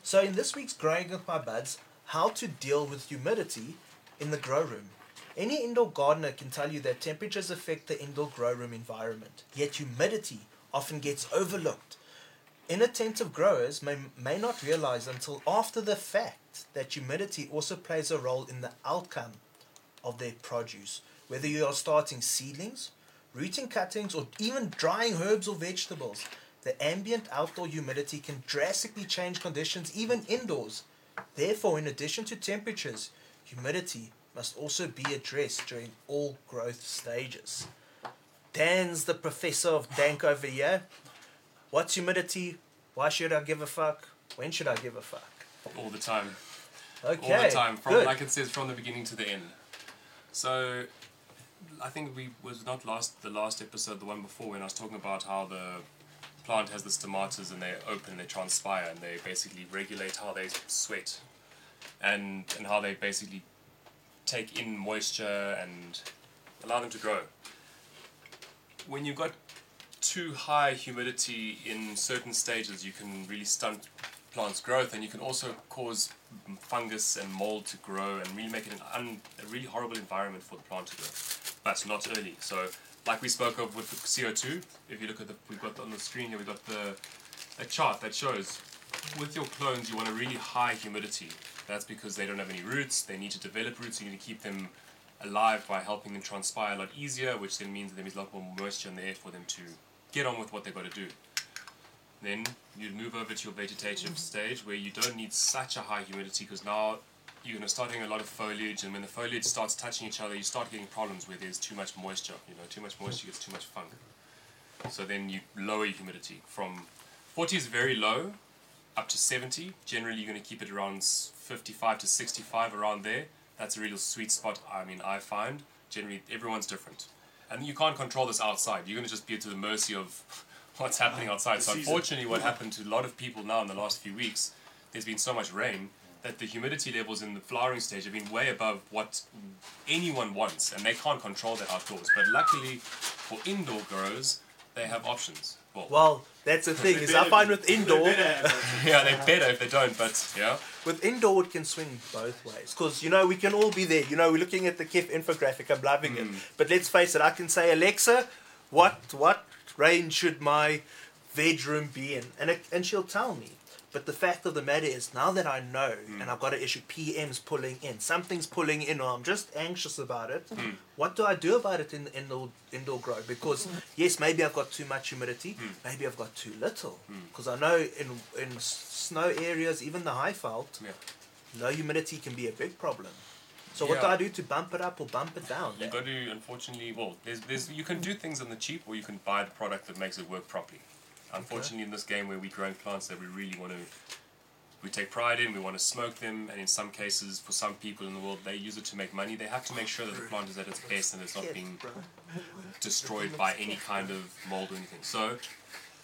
So, in this week's Growing with My Buds, how to deal with humidity in the grow room. Any indoor gardener can tell you that temperatures affect the indoor grow room environment, yet humidity often gets overlooked. Inattentive growers may, may not realize until after the fact that humidity also plays a role in the outcome of their produce. Whether you are starting seedlings, rooting cuttings, or even drying herbs or vegetables, the ambient outdoor humidity can drastically change conditions even indoors. Therefore, in addition to temperatures, humidity must also be addressed during all growth stages. Dan's the professor of dank over here. What's humidity? Why should I give a fuck? When should I give a fuck? All the time. Okay. all the time, from good. like it says, from the beginning to the end. So, I think we was not last the last episode, the one before, when I was talking about how the plant has the stomatas and they open and they transpire and they basically regulate how they sweat, and and how they basically take in moisture and allow them to grow. When you've got too high humidity in certain stages, you can really stunt plants' growth, and you can also cause fungus and mold to grow, and really make it un, a really horrible environment for the plant to grow. But not early. So, like we spoke of with the CO two, if you look at the, we've got on the screen here, we've got the a chart that shows with your clones you want a really high humidity. That's because they don't have any roots. They need to develop roots. You need to keep them alive by helping them transpire a lot easier, which then means there is a lot more moisture in the air for them to get on with what they've got to do. Then you move over to your vegetative stage where you don't need such a high humidity because now you're going to start getting a lot of foliage, and when the foliage starts touching each other, you start getting problems where there's too much moisture. You know, too much moisture gets too much funk. So then you lower your humidity from 40 is very low, up to 70. Generally, you're going to keep it around 55 to 65, around there. That's a real sweet spot. I mean, I find generally everyone's different, and you can't control this outside. You're going to just be to the mercy of what's happening outside. So unfortunately, what happened to a lot of people now in the last few weeks, there's been so much rain that the humidity levels in the flowering stage have been way above what anyone wants, and they can't control that outdoors. But luckily, for indoor growers, they have options. Well, Well, that's the thing is I find with indoor, yeah, they're better if they don't, but yeah. with indoor it can swing both ways because you know we can all be there. You know we're looking at the KIF infographic. I'm loving it. Mm. But let's face it, I can say Alexa, what what range should my bedroom be in, and it, and she'll tell me. But the fact of the matter is, now that I know, hmm. and I've got an issue, PM's pulling in, something's pulling in, or I'm just anxious about it. Hmm. What do I do about it in the indoor indoor grow? Because yes, maybe I've got too much humidity, hmm. maybe I've got too little. Because I know in in snow areas, even the Highveld, Yeah. low humidity can be a big problem. So what do I do to bump it up or bump it down? You got to, unfortunately, well, there's, there's, you can do things on the cheap, or you can buy the product that makes it work properly. Unfortunately, in this game where we grow plants that we really want to, we take pride in, we want to smoke them, and in some cases, for some people in the world, they use it to make money. They have to make sure that the plant is at its best and it's not being destroyed by any kind of mold or anything. So,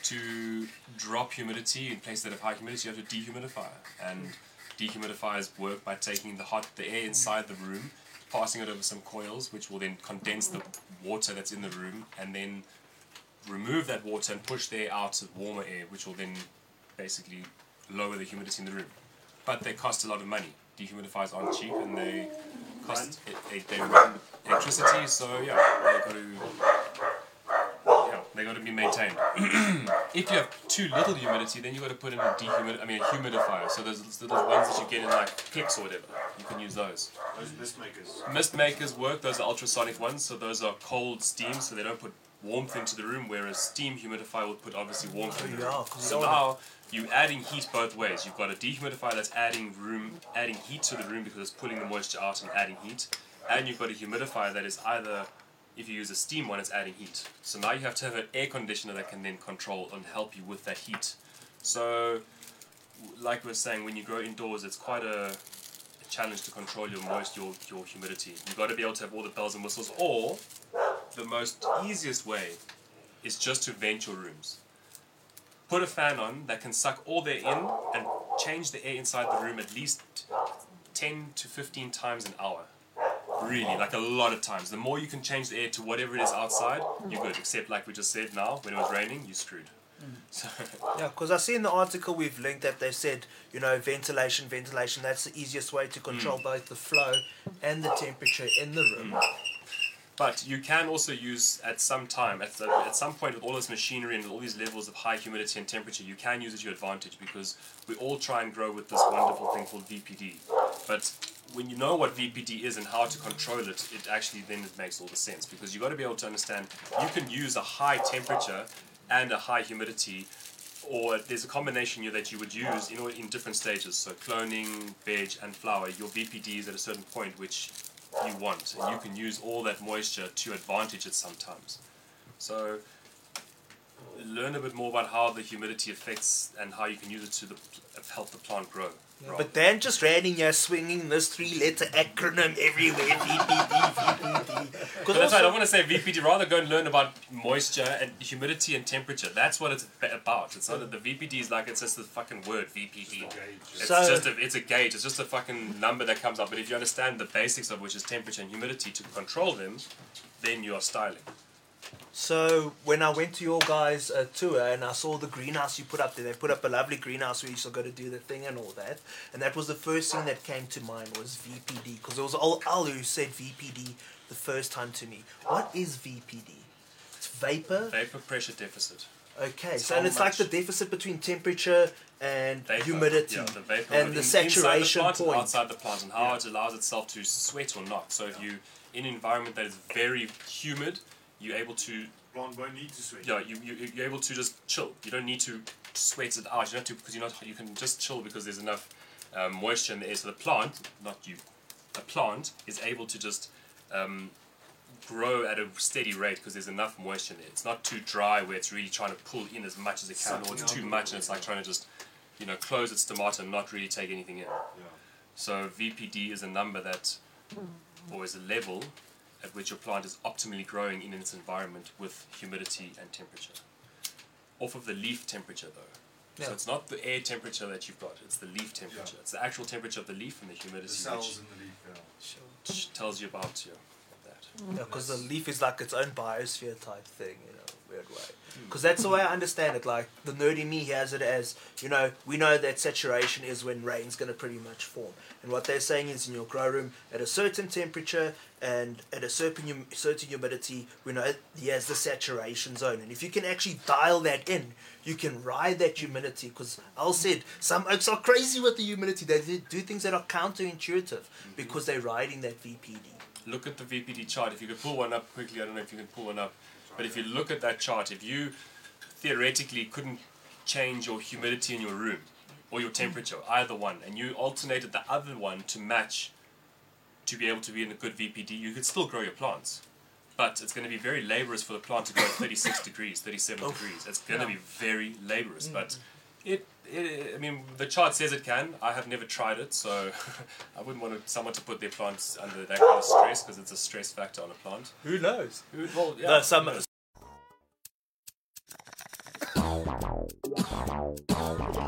to drop humidity in places that have high humidity, you have to dehumidify. And mm. dehumidifiers work by taking the hot the air inside the room, passing it over some coils, which will then condense the water that's in the room, and then remove that water and push the air out to warmer air, which will then basically lower the humidity in the room. But they cost a lot of money. Dehumidifiers aren't cheap, and they cost it, they run electricity. So yeah, they got to yeah, they got to be maintained. if you have too little humidity, then you've got to put in a dehumid, I mean a humidifier. So there's those little ones that you get in like Clicks or whatever. You can use those. Those mist makers. Mist makers work. Those are ultrasonic ones. So those are cold steam, so they don't put warmth into the room. Whereas steam humidifier will put obviously warmth in the room. So now you're adding heat both ways. You've got a dehumidifier that's adding room, adding heat to the room because it's pulling the moisture out and adding heat, and you've got a humidifier that is either if you use a steam one, it's adding heat. So now you have to have an air conditioner that can then control and help you with that heat. So, like we are saying, when you grow indoors, it's quite a challenge to control your moisture, your, your humidity. You've got to be able to have all the bells and whistles, or the most easiest way is just to vent your rooms. Put a fan on that can suck all the air in and change the air inside the room at least 10 to 15 times an hour. Really, like a lot of times. The more you can change the air to whatever it is outside, you're good. Except, like we just said now, when it was raining, you're screwed. So, Yeah, because I see in the article we've linked that they said, you know, ventilation, ventilation, that's the easiest way to control Mm. both the flow and the temperature in the room. But you can also use at some time, at, the, at some point with all this machinery and all these levels of high humidity and temperature, you can use it to your advantage because we all try and grow with this wonderful thing called VPD. But when you know what VPD is and how to control it, it actually then it makes all the sense because you've got to be able to understand you can use a high temperature and a high humidity or there's a combination here that you would use in, in different stages. So cloning, veg, and flower, your VPD is at a certain point which you want, and you can use all that moisture to advantage it sometimes. So learn a bit more about how the humidity affects and how you can use it to the, help the plant grow. Rob. But then just running here swinging this three letter acronym everywhere VPD, VPD. But that's why I don't want to say VPD. Rather go and learn about moisture and humidity and temperature. That's what it's about. It's not that the VPD is like it's just the fucking word VPD. It's So- just a, it's a gauge. It's just a fucking number that comes up. But if you understand the basics of which is temperature and humidity to control them, then you are styling. So when I went to your guys' uh, tour and I saw the greenhouse you put up there, they put up a lovely greenhouse where you still got to do the thing and all that. And that was the first thing that came to mind was VPD because it was Al who said VPD the first time to me. What is VPD? It's vapor. Vapor pressure deficit. Okay, It's so and it's like the deficit between temperature and Vapor. humidity Yeah, the vapor and the the saturation point. outside the plant and how it allows itself to sweat or not. So if you in an environment that is very humid, you're able to Plant won't need to sweat. yeah, you, you you're able to just chill. You don't need to sweat it out. You don't have to because you're not. You can just chill because there's enough um, moisture in the air. So the plant, not you, a plant is able to just um, grow at a steady rate because there's enough moisture in there. It's not too dry where it's really trying to pull in as much as it can, or it's too much and it's like trying to just you know close its tomato and not really take anything in. Yeah. So VPD is a number that, or is a level at which your plant is optimally growing in its environment with humidity and temperature. Off of the leaf temperature though. So it's not the air temperature that you've got, it's the leaf temperature. It's the actual temperature of the leaf and the humidity The cells which in the leaf, yeah. which tells you about your, that. Yeah, because the leaf is like its own biosphere type thing, you know, weird way. Because that's the way I understand it. Like the nerdy me has it as, you know, we know that saturation is when rain's going to pretty much form. And what they're saying is in your grow room at a certain temperature and at a certain certain humidity, we know he has the saturation zone. And if you can actually dial that in, you can ride that humidity. Because Al said some oaks are crazy with the humidity. They do- do things that are counterintuitive mm-hmm. because they're riding that VPD. look at the VPD chart. If you could pull one up quickly, I don't know if you can pull one up, but if you look at that chart, if you theoretically couldn't change your humidity in your room or your temperature, either one, and you alternated the other one to match to be able to be in a good VPD, you could still grow your plants. But it's going to be very laborious for the plant to grow at 36 degrees, 37 degrees. It's going to be very laborious. Mm. But it, it, I mean, the chart says it can. I have never tried it, so I wouldn't want someone to put their plants under that kind of stress because it's a stress factor on a plant. Who knows? Who, well, yeah, some, who knows?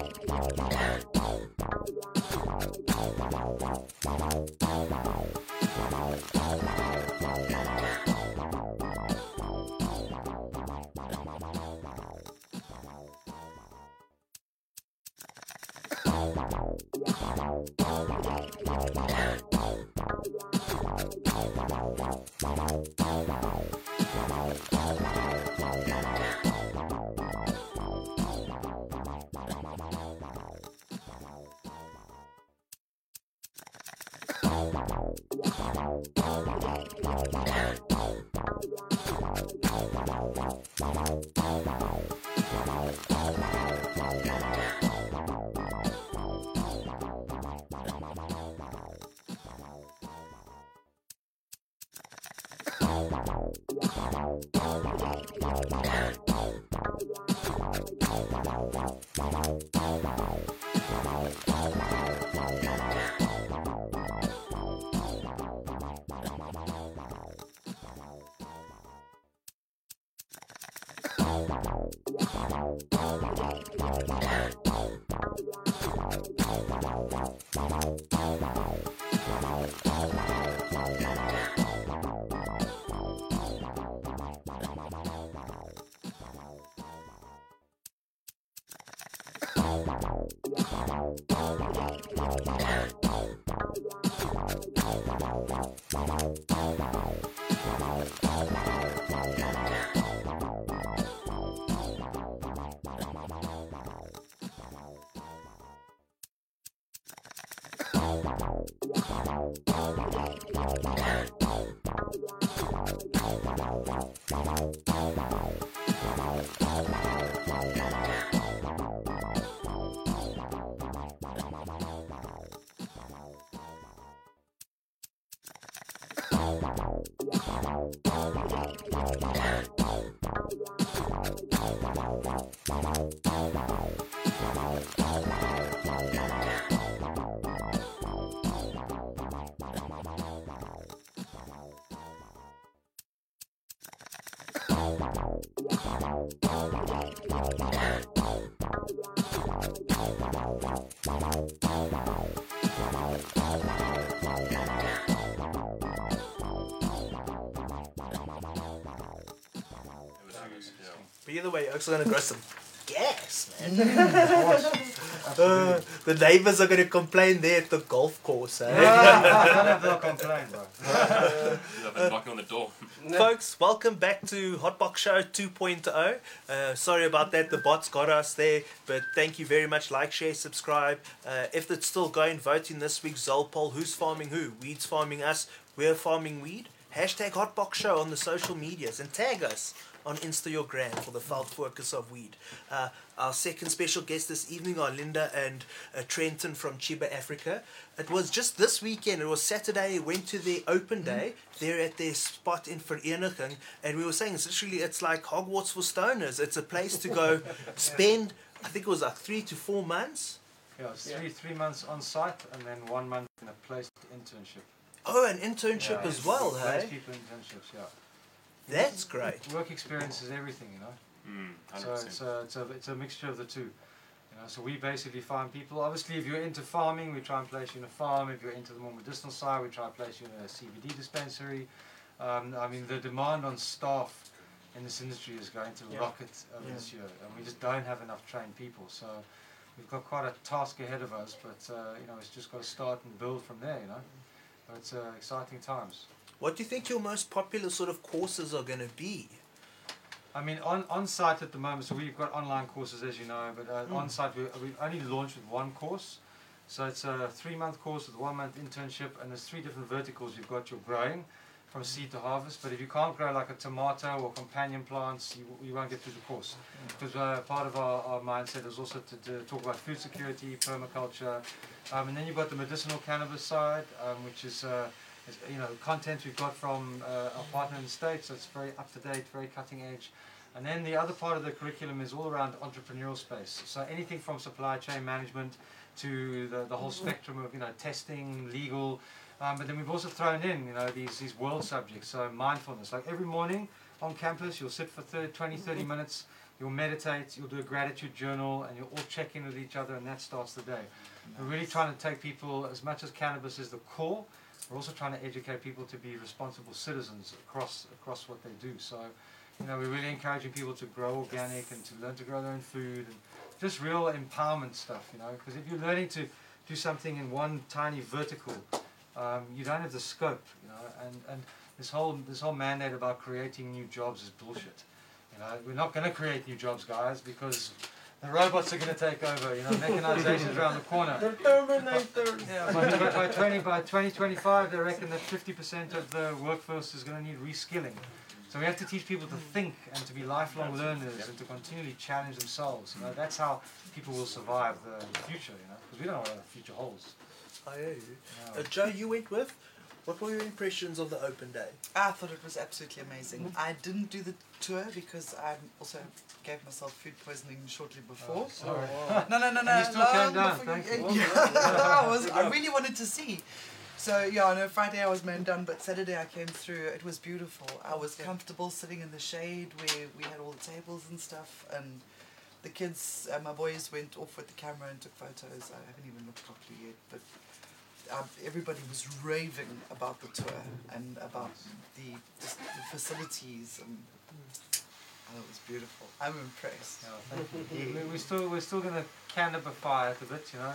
But either way, Oaks are actually gonna grow some gas, man. Uh, the neighbors are gonna complain there at the golf course, eh? They'll complain, bro. They've been knocking on the door. Folks, welcome back to Hotbox Show 2.0. Uh, sorry about that, the bots got us there, but thank you very much. Like, share, subscribe. Uh, if it's still going, vote in this week's Zol poll. Who's farming who? Weed's farming us. We're farming weed. Hashtag Hotbox Show on the social medias and tag us on Instagram for the felt focus of weed. Uh, our second special guest this evening are Linda and uh, Trenton from Chiba, Africa. It was just this weekend, it was Saturday, went to their open day there at their spot in Vereniging, and we were saying it's literally, it's like Hogwarts for stoners. It's a place to go spend, I think it was like three to four months. Yeah, it's three three months on site and then one month in a placed internship. Oh, an internship Yeah, as well, place hey? people internships, yeah. That's great. Work experience is everything, you know. Mm, so it's a, it's a it's a mixture of the two. You know, so we basically find people. Obviously, if you're into farming, we try and place you in a farm. If you're into the more medicinal side, we try and place you in a CBD dispensary. Um, I mean, the demand on staff in this industry is going to Yeah. rocket over Yeah. this year, and we just don't have enough trained people. So we've got quite a task ahead of us, but uh, you know, it's just got to start and build from there. You know, but it's uh, exciting times. What do you think your most popular sort of courses are going to be? I mean, on, on site at the moment, so we've got online courses, as you know, but uh, Mm. on site we, we've only launched with one course. So it's a three month course with one month internship, and there's three different verticals. You've got your growing from seed to harvest, but if you can't grow like a tomato or companion plants, you, you won't get through the course. Because uh, part of our, our mindset is also to, to talk about food security, permaculture, um, and then you've got the medicinal cannabis side, um, which is uh, is, you know content we've got from uh, our partner in the states. So it's very up to date, very cutting edge. And then the other part of the curriculum is all around entrepreneurial space. So anything from supply chain management to the, the whole spectrum of you know testing, legal. Um, but then we've also thrown in you know these these world subjects. So mindfulness. Like every morning on campus, you'll sit for 30, 20, 30 minutes You'll meditate, you'll do a gratitude journal, and you'll all check in with each other, and that starts the day. We're really trying to take people, as much as cannabis is the core, we're also trying to educate people to be responsible citizens across across what they do. So, you know, we're really encouraging people to grow organic and to learn to grow their own food and just real empowerment stuff. You know, because if you're learning to do something in one tiny vertical, um, you don't have the scope. You know, and and this whole this whole mandate about creating new jobs is bullshit. You know, we're not going to create new jobs, guys, because the robots are going to take over. You know, mechanization's around the corner. The Terminator. Yeah, by, by, by 20, by 2025, they reckon that 50% of the workforce is going to need reskilling. So we have to teach people to think and to be lifelong learners and to continually challenge themselves. You know, that's how people will survive the, the future. You know, because we don't know what the future holds. I hear you. Uh, Joe, you went with. What were your impressions of the open day? I thought it was absolutely amazing. I didn't do the tour because I also gave myself food poisoning shortly before. Oh, sorry. No, no, no, no. And you still no, came down, before you- thank you. Yeah, I, was, I really wanted to see. So yeah, on a Friday I was man done, but Saturday I came through. It was beautiful. I was comfortable sitting in the shade where we had all the tables and stuff, and the kids, uh, my boys went off with the camera and took photos. I haven't even looked properly yet, but um, everybody was raving about the tour and about the, the, the facilities and. Oh, it was beautiful. I'm impressed. Yeah, thank you. we, we still we're still going to cannabify it a bit, you know,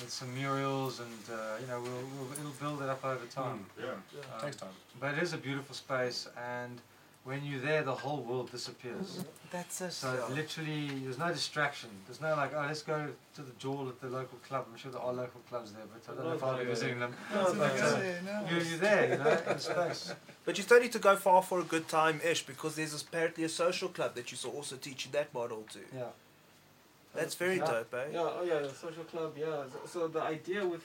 with some murals and uh, you know we'll, we'll it'll build it up over time. Mm, yeah. Um, Takes time. But it is a beautiful space, and when you're there, the whole world disappears. That's it. So yeah. literally, there's no distraction. There's no like, oh, let's go to the jewel at the local club. I'm sure there are local clubs there, but I don't know if I'll be visiting them. No, But, uh, no. you're, you're there, you know, in space. But you still need to go far for a good time ish because there's apparently a social club that you're also teaching that model to. Yeah. That's very Yeah. dope, eh? Yeah, oh yeah, the social club. Yeah. So, so the idea with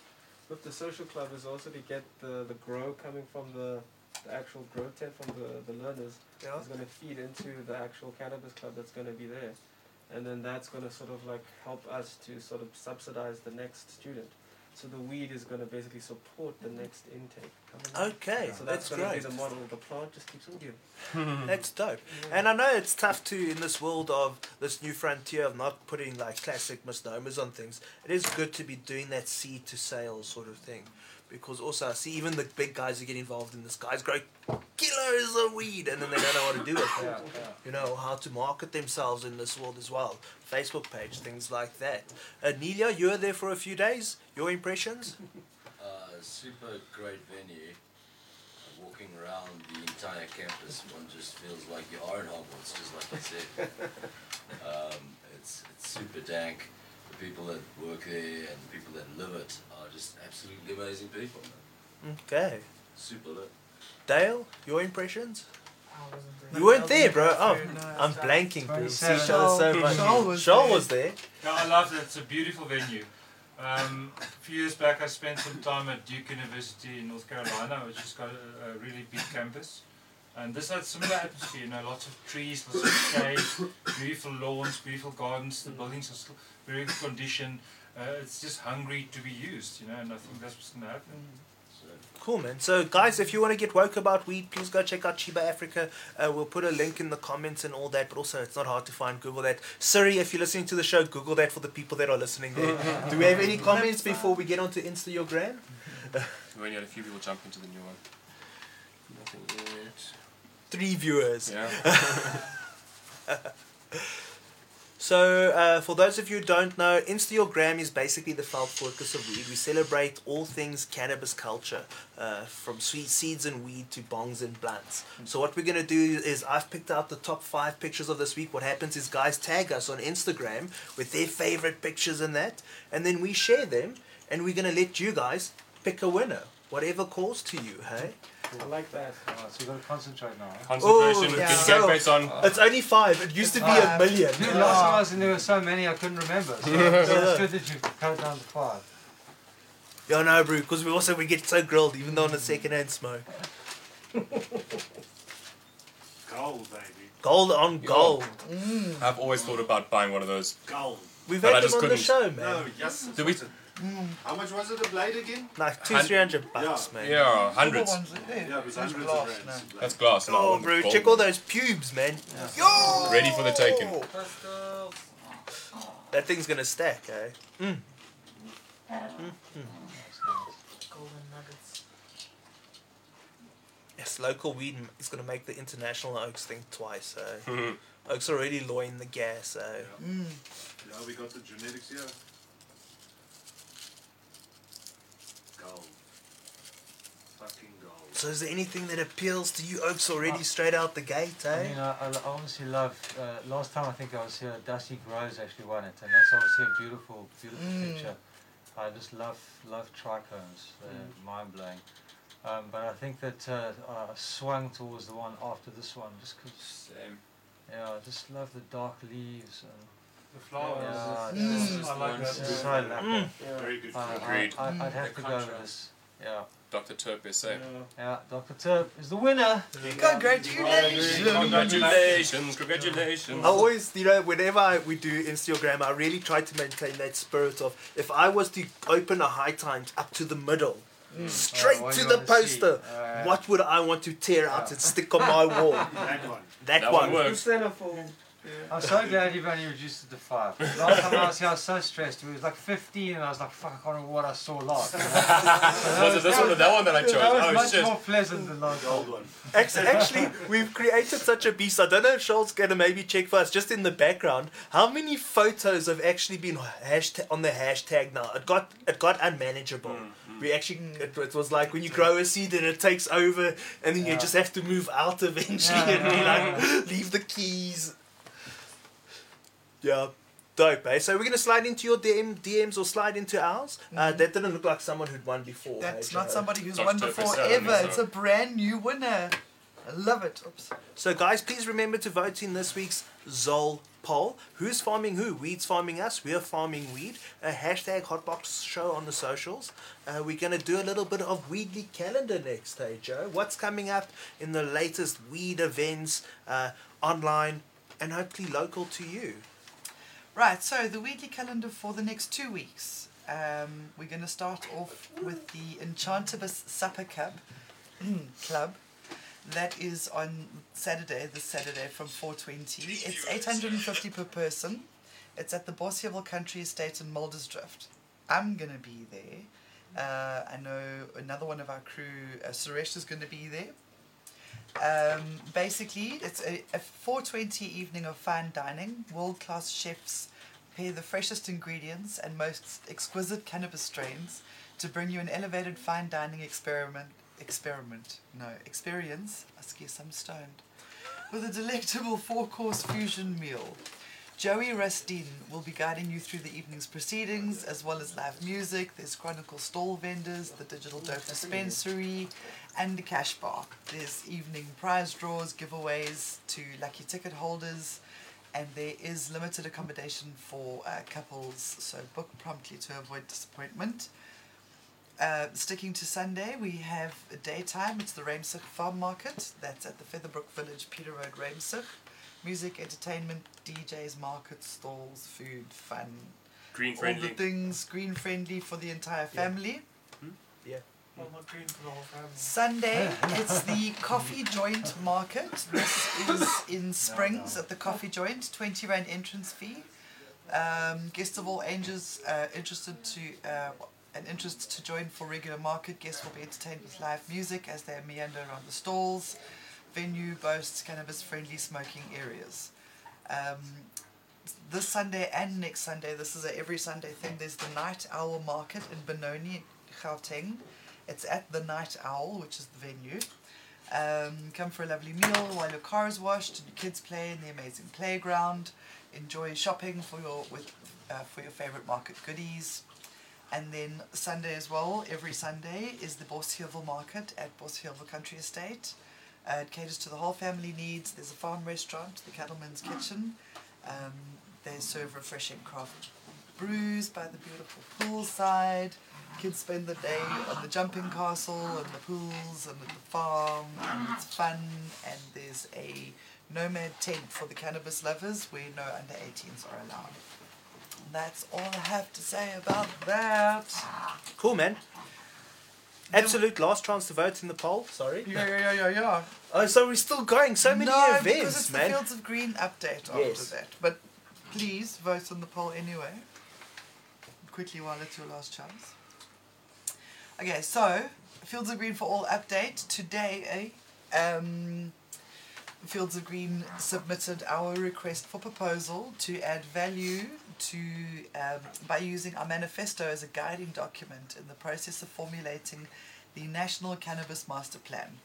with the social club is also to get the the grow coming from the the actual grow tent from the the learners Yeah. is going to feed into the actual cannabis club that's going to be there, and then that's going to sort of like help us to sort of subsidize the next student. So the weed is going to basically support the next intake. Okay, So that's that's, going to be the model. The plant just keeps on giving. That's dope. And I know it's tough too in this world of this new frontier of not putting like classic misnomers on things. It is good to be doing that seed to sale sort of thing. Because also I see even the big guys who get involved in this guys grow kilos of weed and then they don't know what to do with it. Yeah, yeah. You know, how to market themselves in this world as well. Facebook page, things like that. Uh, Nelia, you were there for a few days. Your impressions? Uh, super great venue. Walking around the entire campus, one just feels like you are in Hogwarts, just like I said. um, it's, it's super dank. The people that work there and the people that live it are just absolutely amazing people. Okay. Super lit. Dale, your impressions? I. You weren't there, bro. Oh, No, I'm blanking, bro. See each other so Shaul- much. Shaul was Shaul there. was there. No, I love it. It's a beautiful venue. Um, a few years back, I spent some time at Duke University in North Carolina, which has got a, a really big campus. And this had similar atmosphere, you know, lots of trees, lots of shade, beautiful lawns, beautiful gardens. The buildings are still very good condition. Uh, it's just hungry to be used, you know, and I think that's what's going to happen. So, Cool, man. So, guys, if you want to get woke about weed, please go check out Chiba Africa. Uh, we'll put a link in the comments and all that, but also it's not hard to find. Google that. Siri, if you're listening to the show, Google that for the people that are listening there. Do we have any comments before we get on to Insta your gram? We only had a few people jump into the new one. Nothing yet. Three viewers. Yeah. So, uh, for those of you who don't know, Insta Your Gram is basically the felt focus of weed. We celebrate all things cannabis culture, uh, from sweet seeds and weed to bongs and blunts. So, what we're going to do is I've picked out the top five pictures of this week. What happens is guys tag us on Instagram with their favorite pictures and that, and then we share them, and we're going to let you guys pick a winner, whatever calls to you, hey? I like that. Alright, so you've got to concentrate now. Eh? Concentration, Oh, get yeah. game face on. It's only five. It used to be a Five. million. Dude, last time I was in there were so many I couldn't remember. So, so it's good that you've cut it down to five. Yeah, no, bro, because we also we get so grilled, even though on a second hand smoke. Gold, baby. Gold on gold. I've always thought about buying one of those. Gold. We've But I had them just on the couldn't. show, man. No, yes. Did we? How much was it a blade again? Like two, Hun- three hundred bucks, Yeah. man. Yeah, hundreds. ones are there. Yeah, it was Those hundreds glass, of rands. no. a blade. That's glass now. Oh, one bro, gold. check all those pubes, man. Yo! Ready for the taking. That thing's gonna stack, eh? Mm. Golden nuggets. Yes, local weed is gonna make the international oaks think twice, eh? Oaks already lawing the gas, eh? Mm. Yeah, we got the genetics here. Gold. Fucking gold. So is there anything that appeals to you oaks already straight out the gate, I eh? mean, I, I I honestly love. Uh, last time I think I was here, Dusty Groves actually won it, and that's obviously a beautiful, beautiful Mm. picture. I just love love trichomes. They're mind blowing. Um, but I think that uh, I swung towards the one after this one just because. Same. Yeah, I just love the dark leaves and. The flowers. Yeah, it's- it's I like that. it's too. so lacquer. Very good. I, Agreed. I, I, I'd have The to go with this. Yeah, Dr. Turp is saying. yeah. Dr. Turp is the winner. Congratulations! Congratulations, congratulations. I always, you know, whenever I, we do Instagram, I really try to maintain that spirit of if I was to open a high times up to the middle, straight Oh, what to you the wanna see. poster, Uh, what would I want to tear out and stick on my wall? That one. That, That one. one The works. centerfold. I'm so glad you've only reduced it to five. Last time I was here, I was so stressed. It was like 15, and I was like, fuck, I can't remember what I saw last. Was it this one or that one that I chose? That was Oh, much shit. more pleasant than last time. Gold one. Act- Actually, we've created such a beast. I don't know if Charles gonna maybe check for us just in the background. How many photos have actually been hashtag on the hashtag now? It got it got unmanageable. Mm, mm. We actually it, it was like when you grow a seed and it takes over, and then you just have to move out eventually Yeah. and be like leave the keys. Yeah. Dope, eh? So we're gonna slide into your DM, DMs or slide into ours. Uh, that didn't look like someone who'd won before. That's eh, not Joe? somebody who's Dr. won before ever. It's a brand new winner. I love it. Oops. So, guys, please remember to vote in this week's Zol poll. Who's farming who? Weed's farming us. We're farming weed. A hashtag Hotbox show on the socials. Uh, we're going to do a little bit of Weedly calendar next day, Joe. What's coming up in the latest weed events uh, online and hopefully local to you? Right, so the Weedly calendar for the next two weeks. Um, we're going to start off with the Enchantibus Supper Club. Club. That is on Saturday, this Saturday from 4.20. It's 850 per person. It's at the Bossieville Country Estate in Muldersdrift. I'm going to be there. Uh, I know another one of our crew, uh, Suresh, is going to be there. Um, basically, it's a, a 420 evening of fine dining. World class chefs pair the freshest ingredients and most exquisite cannabis strains to bring you an elevated fine dining experiment. Experiment, no experience. I guess I'm stoned. With a delectable four-course fusion meal. Joey Rustin will be guiding you through the evening's proceedings, as well as live music. There's Chronicle stall vendors, the Digital Dope Dispensary, and the Cash Bar. There's evening prize draws, giveaways to lucky ticket holders, and there is limited accommodation for uh, couples, so book promptly to avoid disappointment. Uh, sticking to Sunday, we have a daytime. It's the Ruimsig Farm Market. That's at the Featherbrooke Village, Peter Road, Ruimsig. Music, entertainment, DJs, market stalls, food, fun. Green friendly. All the things green friendly for the entire family. Well, not green for the whole family. Sunday, it's the Coffee Joint Market. This is in Springs at the Coffee Joint. 20 Rand entrance fee. Um, guests of all ages uh, interested to uh, an interest to join for regular market. Guests will be entertained with live music as they meander around the stalls. Venue boasts cannabis-friendly smoking areas. Um, this Sunday and next Sunday, this is a every Sunday thing. There's the Night Owl Market in Benoni, Gauteng. It's at the Night Owl, which is the venue. Um, come for a lovely meal while your car is washed and your kids play in the amazing playground. Enjoy shopping for your with uh, for your favorite market goodies. And then Sunday as well, every Sunday is the Bossieville Market at Bossieville Country Estate. Uh, it caters to the whole family needs. There's a farm restaurant, the Cattleman's Kitchen. Um, they serve refreshing craft brews by the beautiful poolside. Kids spend the day on the jumping castle and the pools and at the farm, and it's fun. And there's a nomad tent for the cannabis lovers where no under 18s are allowed. That's all I have to say about that. Cool, man. Absolute last chance to vote in the poll. Sorry. Yeah, yeah, yeah, yeah, yeah. Oh, so we're still going. So many no, events, because it's man. the Fields of Green update Yes. that. But please vote on the poll anyway. Quickly while it's your last chance. Okay, so Fields of Green for All update today. Eh? Um, Fields of Green submitted our request for proposal to add value to um, by using our manifesto as a guiding document in the process of formulating the National Cannabis Master Plan.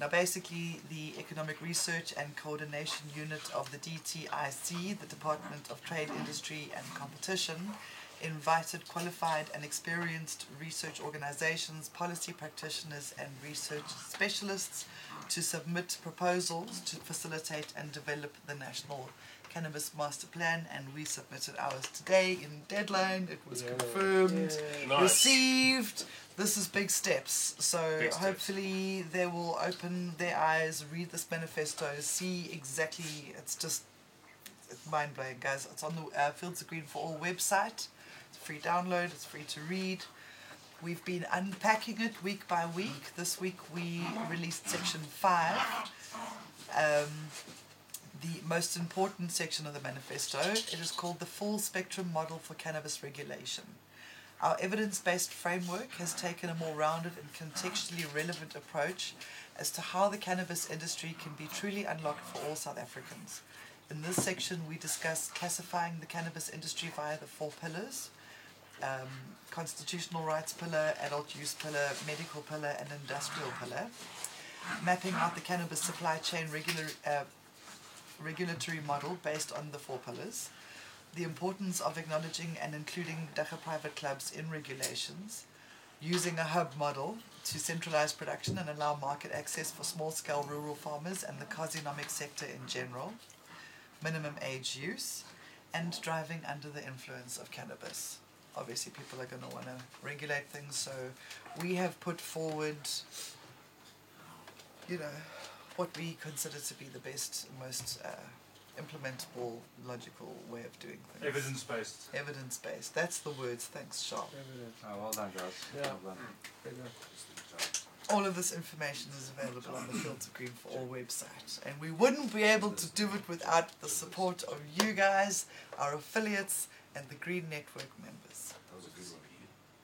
Now, basically, the Economic Research and Coordination Unit of the DTIC, the Department of Trade, Industry and Competition, invited qualified and experienced research organizations, policy practitioners, and research specialists to submit proposals to facilitate and develop the National Cannabis Master Plan, and we submitted ours today in deadline. It was confirmed, Nice. received. This is big steps. So Big steps. hopefully they will open their eyes, read this manifesto, see exactly. It's just it's mind blowing, guys. It's on the uh, Fields of Green for All website. It's free download. It's free to read. We've been unpacking it week by week. This week we released section five. Um, the most important section of the manifesto. It is called the Full Spectrum Model for Cannabis Regulation. Our evidence based framework has taken a more rounded and contextually relevant approach as to how the cannabis industry can be truly unlocked for all South Africans. In this section, we discuss classifying the cannabis industry via the four pillars um, constitutional rights pillar, adult use pillar, medical pillar, and industrial pillar. Mapping out the cannabis supply chain regular, uh, regulatory model based on the four pillars the importance of acknowledging and including dagga private clubs in regulations, using a hub model to centralize production and allow market access for small scale rural farmers and the quasi-economic sector in general, minimum age use, and driving under the influence of cannabis. Obviously, people are going to want to regulate things, so we have put forward, you know, what we consider to be the best, most uh, implementable, logical way of doing things. Evidence based. Evidence based. That's the words. Thanks, Sharp. Oh, well done, guys. Yeah. Well done. All of this information is available on the Fields of Green for All website. And we wouldn't be able to do it without the support of you guys, our affiliates, and the Green Network members.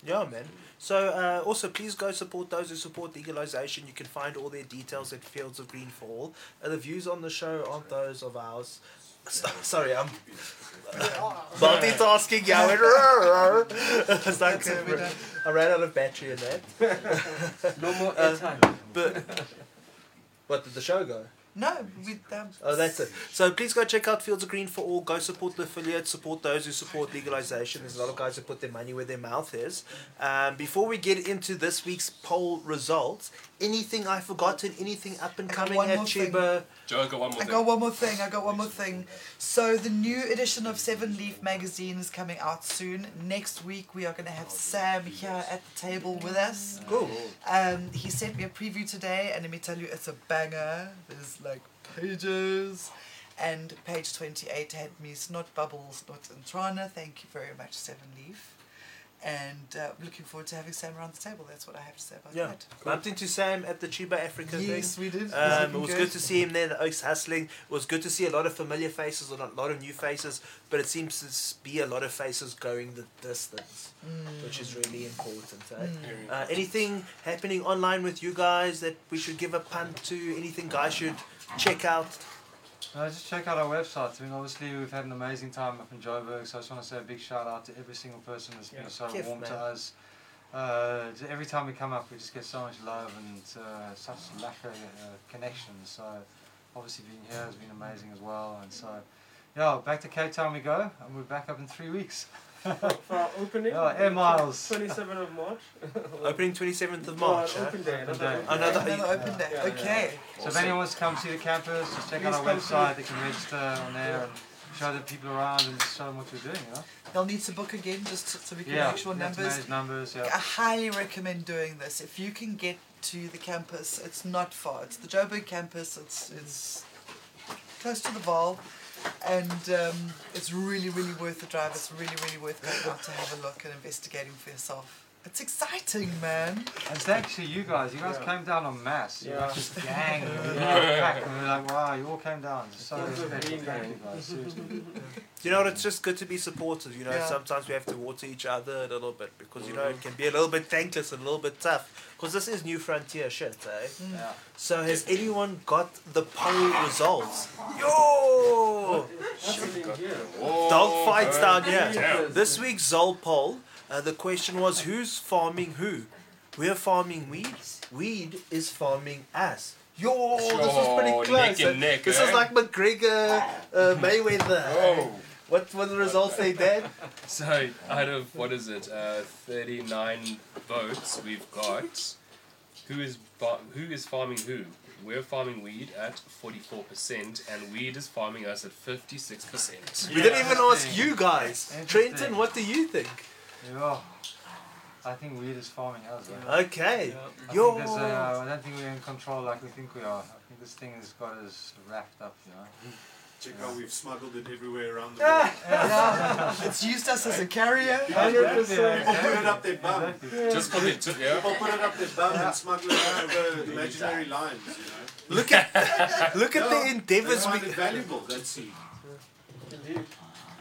Yeah, man. So uh, also, please go support those who support legalization. You can find all their details at Fields of Green for All. Uh, the views on the show aren't those of ours. So- Sorry, I'm multitasking. Yeah, it's like That's it, we're done. I ran out of battery in that. No more Uh, airtime. But what did the show go? No, we. Um, Oh, that's it. So please go check out Fields of Green for All. Go support the affiliates, support those who support legalization. There's a lot of guys who put their money where their mouth is. Um, before we get into this week's poll results, anything I've forgotten, anything up and I got coming one at more thing. Chiba? Joe, got one more I thing. got one more thing. I got one more thing. So the new edition of Seven Leaf magazine is coming out soon. Next week we are going to have Sam here at the table with us. Cool. Um, he sent me a preview today, and let me tell you, it's a banger. There's like pages. And page 28 had me Snot Bubbles, not and Trana. Thank you very much, Seven Leaf. And uh, looking forward to having Sam around the table. That's what I have to say about Yeah, that. bumped into Sam at the Chiba Africa Yes, thing. we did. It was Um, it was good. good to see him there. The Oaks hustling. It was good to see a lot of familiar faces and a lot of new faces. But it seems to be a lot of faces going the distance, which is really important. Eh? Mm. Uh, anything happening online with you guys that we should give a punt to? Anything guys should check out? No, just check out our website. I mean, obviously, we've had an amazing time up in Joburg, so I just want to say a big shout out to every single person that's Yeah. been so Kif, warm to us. Uh, every time we come up, we just get so much love and uh, such lack of uh, connection. So, obviously, being here has been amazing as well. And so, yeah, back to Cape Town we go, and we're back up in three weeks. For our opening, Yeah, air miles. 27th of March. Opening 27th of March. an eh? open day. Open Another day. open Another- day. Another open day. Yeah, yeah. okay. So, if anyone wants to come see the campus, just check out our Please come website. They can register on there and show the people around and just show them what we're doing, you know? They'll need to book again just so- so we can Yeah, make sure we have to numbers. numbers, yeah. I highly recommend doing this. If you can get to the campus, it's not far. It's the Joburg campus. It's it's close to the Vaal. And um, it's really, really worth the drive. It's really, really worth going out to have a look and investigating for yourself. It's exciting, man. And thanks to you guys. You guys Yeah. came down en masse. You Yeah. were just gang. You Yeah. packed, and we were like, wow, you all came down. So It was respectful. Thank you guys. Seriously. You know what? It's just good to be supportive. You know, Yeah. sometimes we have to water each other a little bit because you know it can be a little bit thankless and a little bit tough. Because this is new frontier shit, eh? Yeah. So has anyone got the poll results? Yo! Dog fights down here. Damn. This week's Zol poll, uh, the question was who's farming who? We're farming weed. Weed is farming us. Yo, this was pretty close. neck and neck, this eh? is like McGregor, uh, Mayweather. Oh. What were the results they did? So out of what is it, uh, thirty nine votes we've got. Who is fa- who is farming who? We're farming weed at forty four percent, and weed is farming us at fifty six percent. We didn't even ask you guys. Interesting. Trenton, what do you think? Yeah. I think weed is farming us. eh? Okay. I, Yo. think there's, uh, I don't think we're in control like we think we are. I think this thing has got us wrapped up, you know. Check how we've smuggled it everywhere around the ah. world. Yeah, it's used us as a carrier. Hundred percent. People put it up their bum. Just for the t- yeah. People put it up their bum and smuggle it over imaginary lines, you know. Look at look at the They endeavors find we it valuable, that seed. Indeed.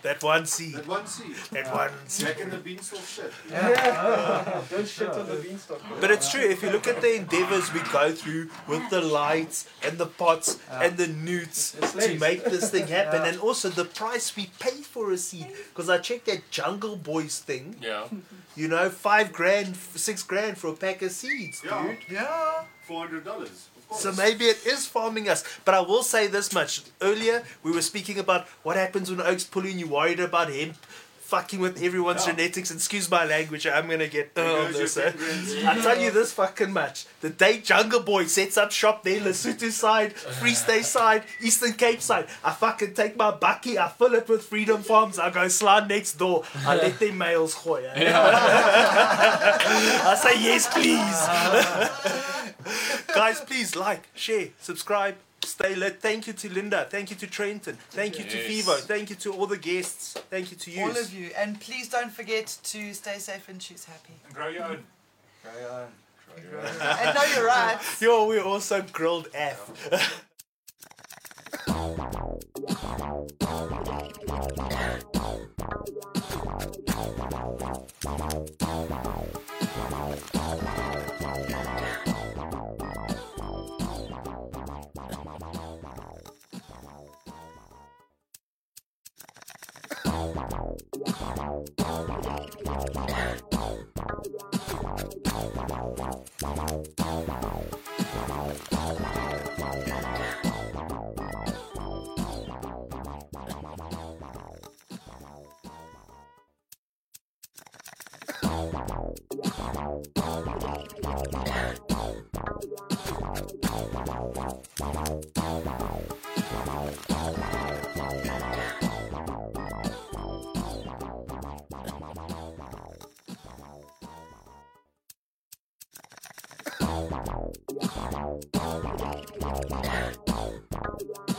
That one seed. That one seed. That one seed. Back in the beanstalk shit. Yeah. Don't shit on the beanstalk. bro. But it's true, if you look at the endeavors we go through with the lights and the pots and the newts to make this thing happen, Yeah. and also the price we pay for a seed. Because I checked that Jungle Boys thing, Yeah. you know, five grand, six grand for a pack of seeds, Yeah. dude. Yeah. Four hundred dollars. So maybe it is farming us. But I will say this much. Earlier, we were speaking about what happens when oaks pull in. You're worried about hemp fucking with everyone's Yeah. genetics. And excuse my language, I'm to get There on goes your this. eh? I tell you this fucking much. The day Jungle Boy sets up shop there, Lesotho side, Free State side, Eastern Cape side, I fucking take my bucky, I fill it with Freedom Farms, I go slide next door, I let them males gooi. eh? I say yes, please. Guys, please like, share, subscribe, Stay lit. Thank you to Linda. Thank you to Trenton. Thank yes. you to Phivo. Thank you to all the guests. Thank you to you. All of you. And please don't forget to stay safe and choose happy. And grow your own. Grow your own. Grow your own. and know your rights. Yo, we also grilled F. Yeah. Bye. one.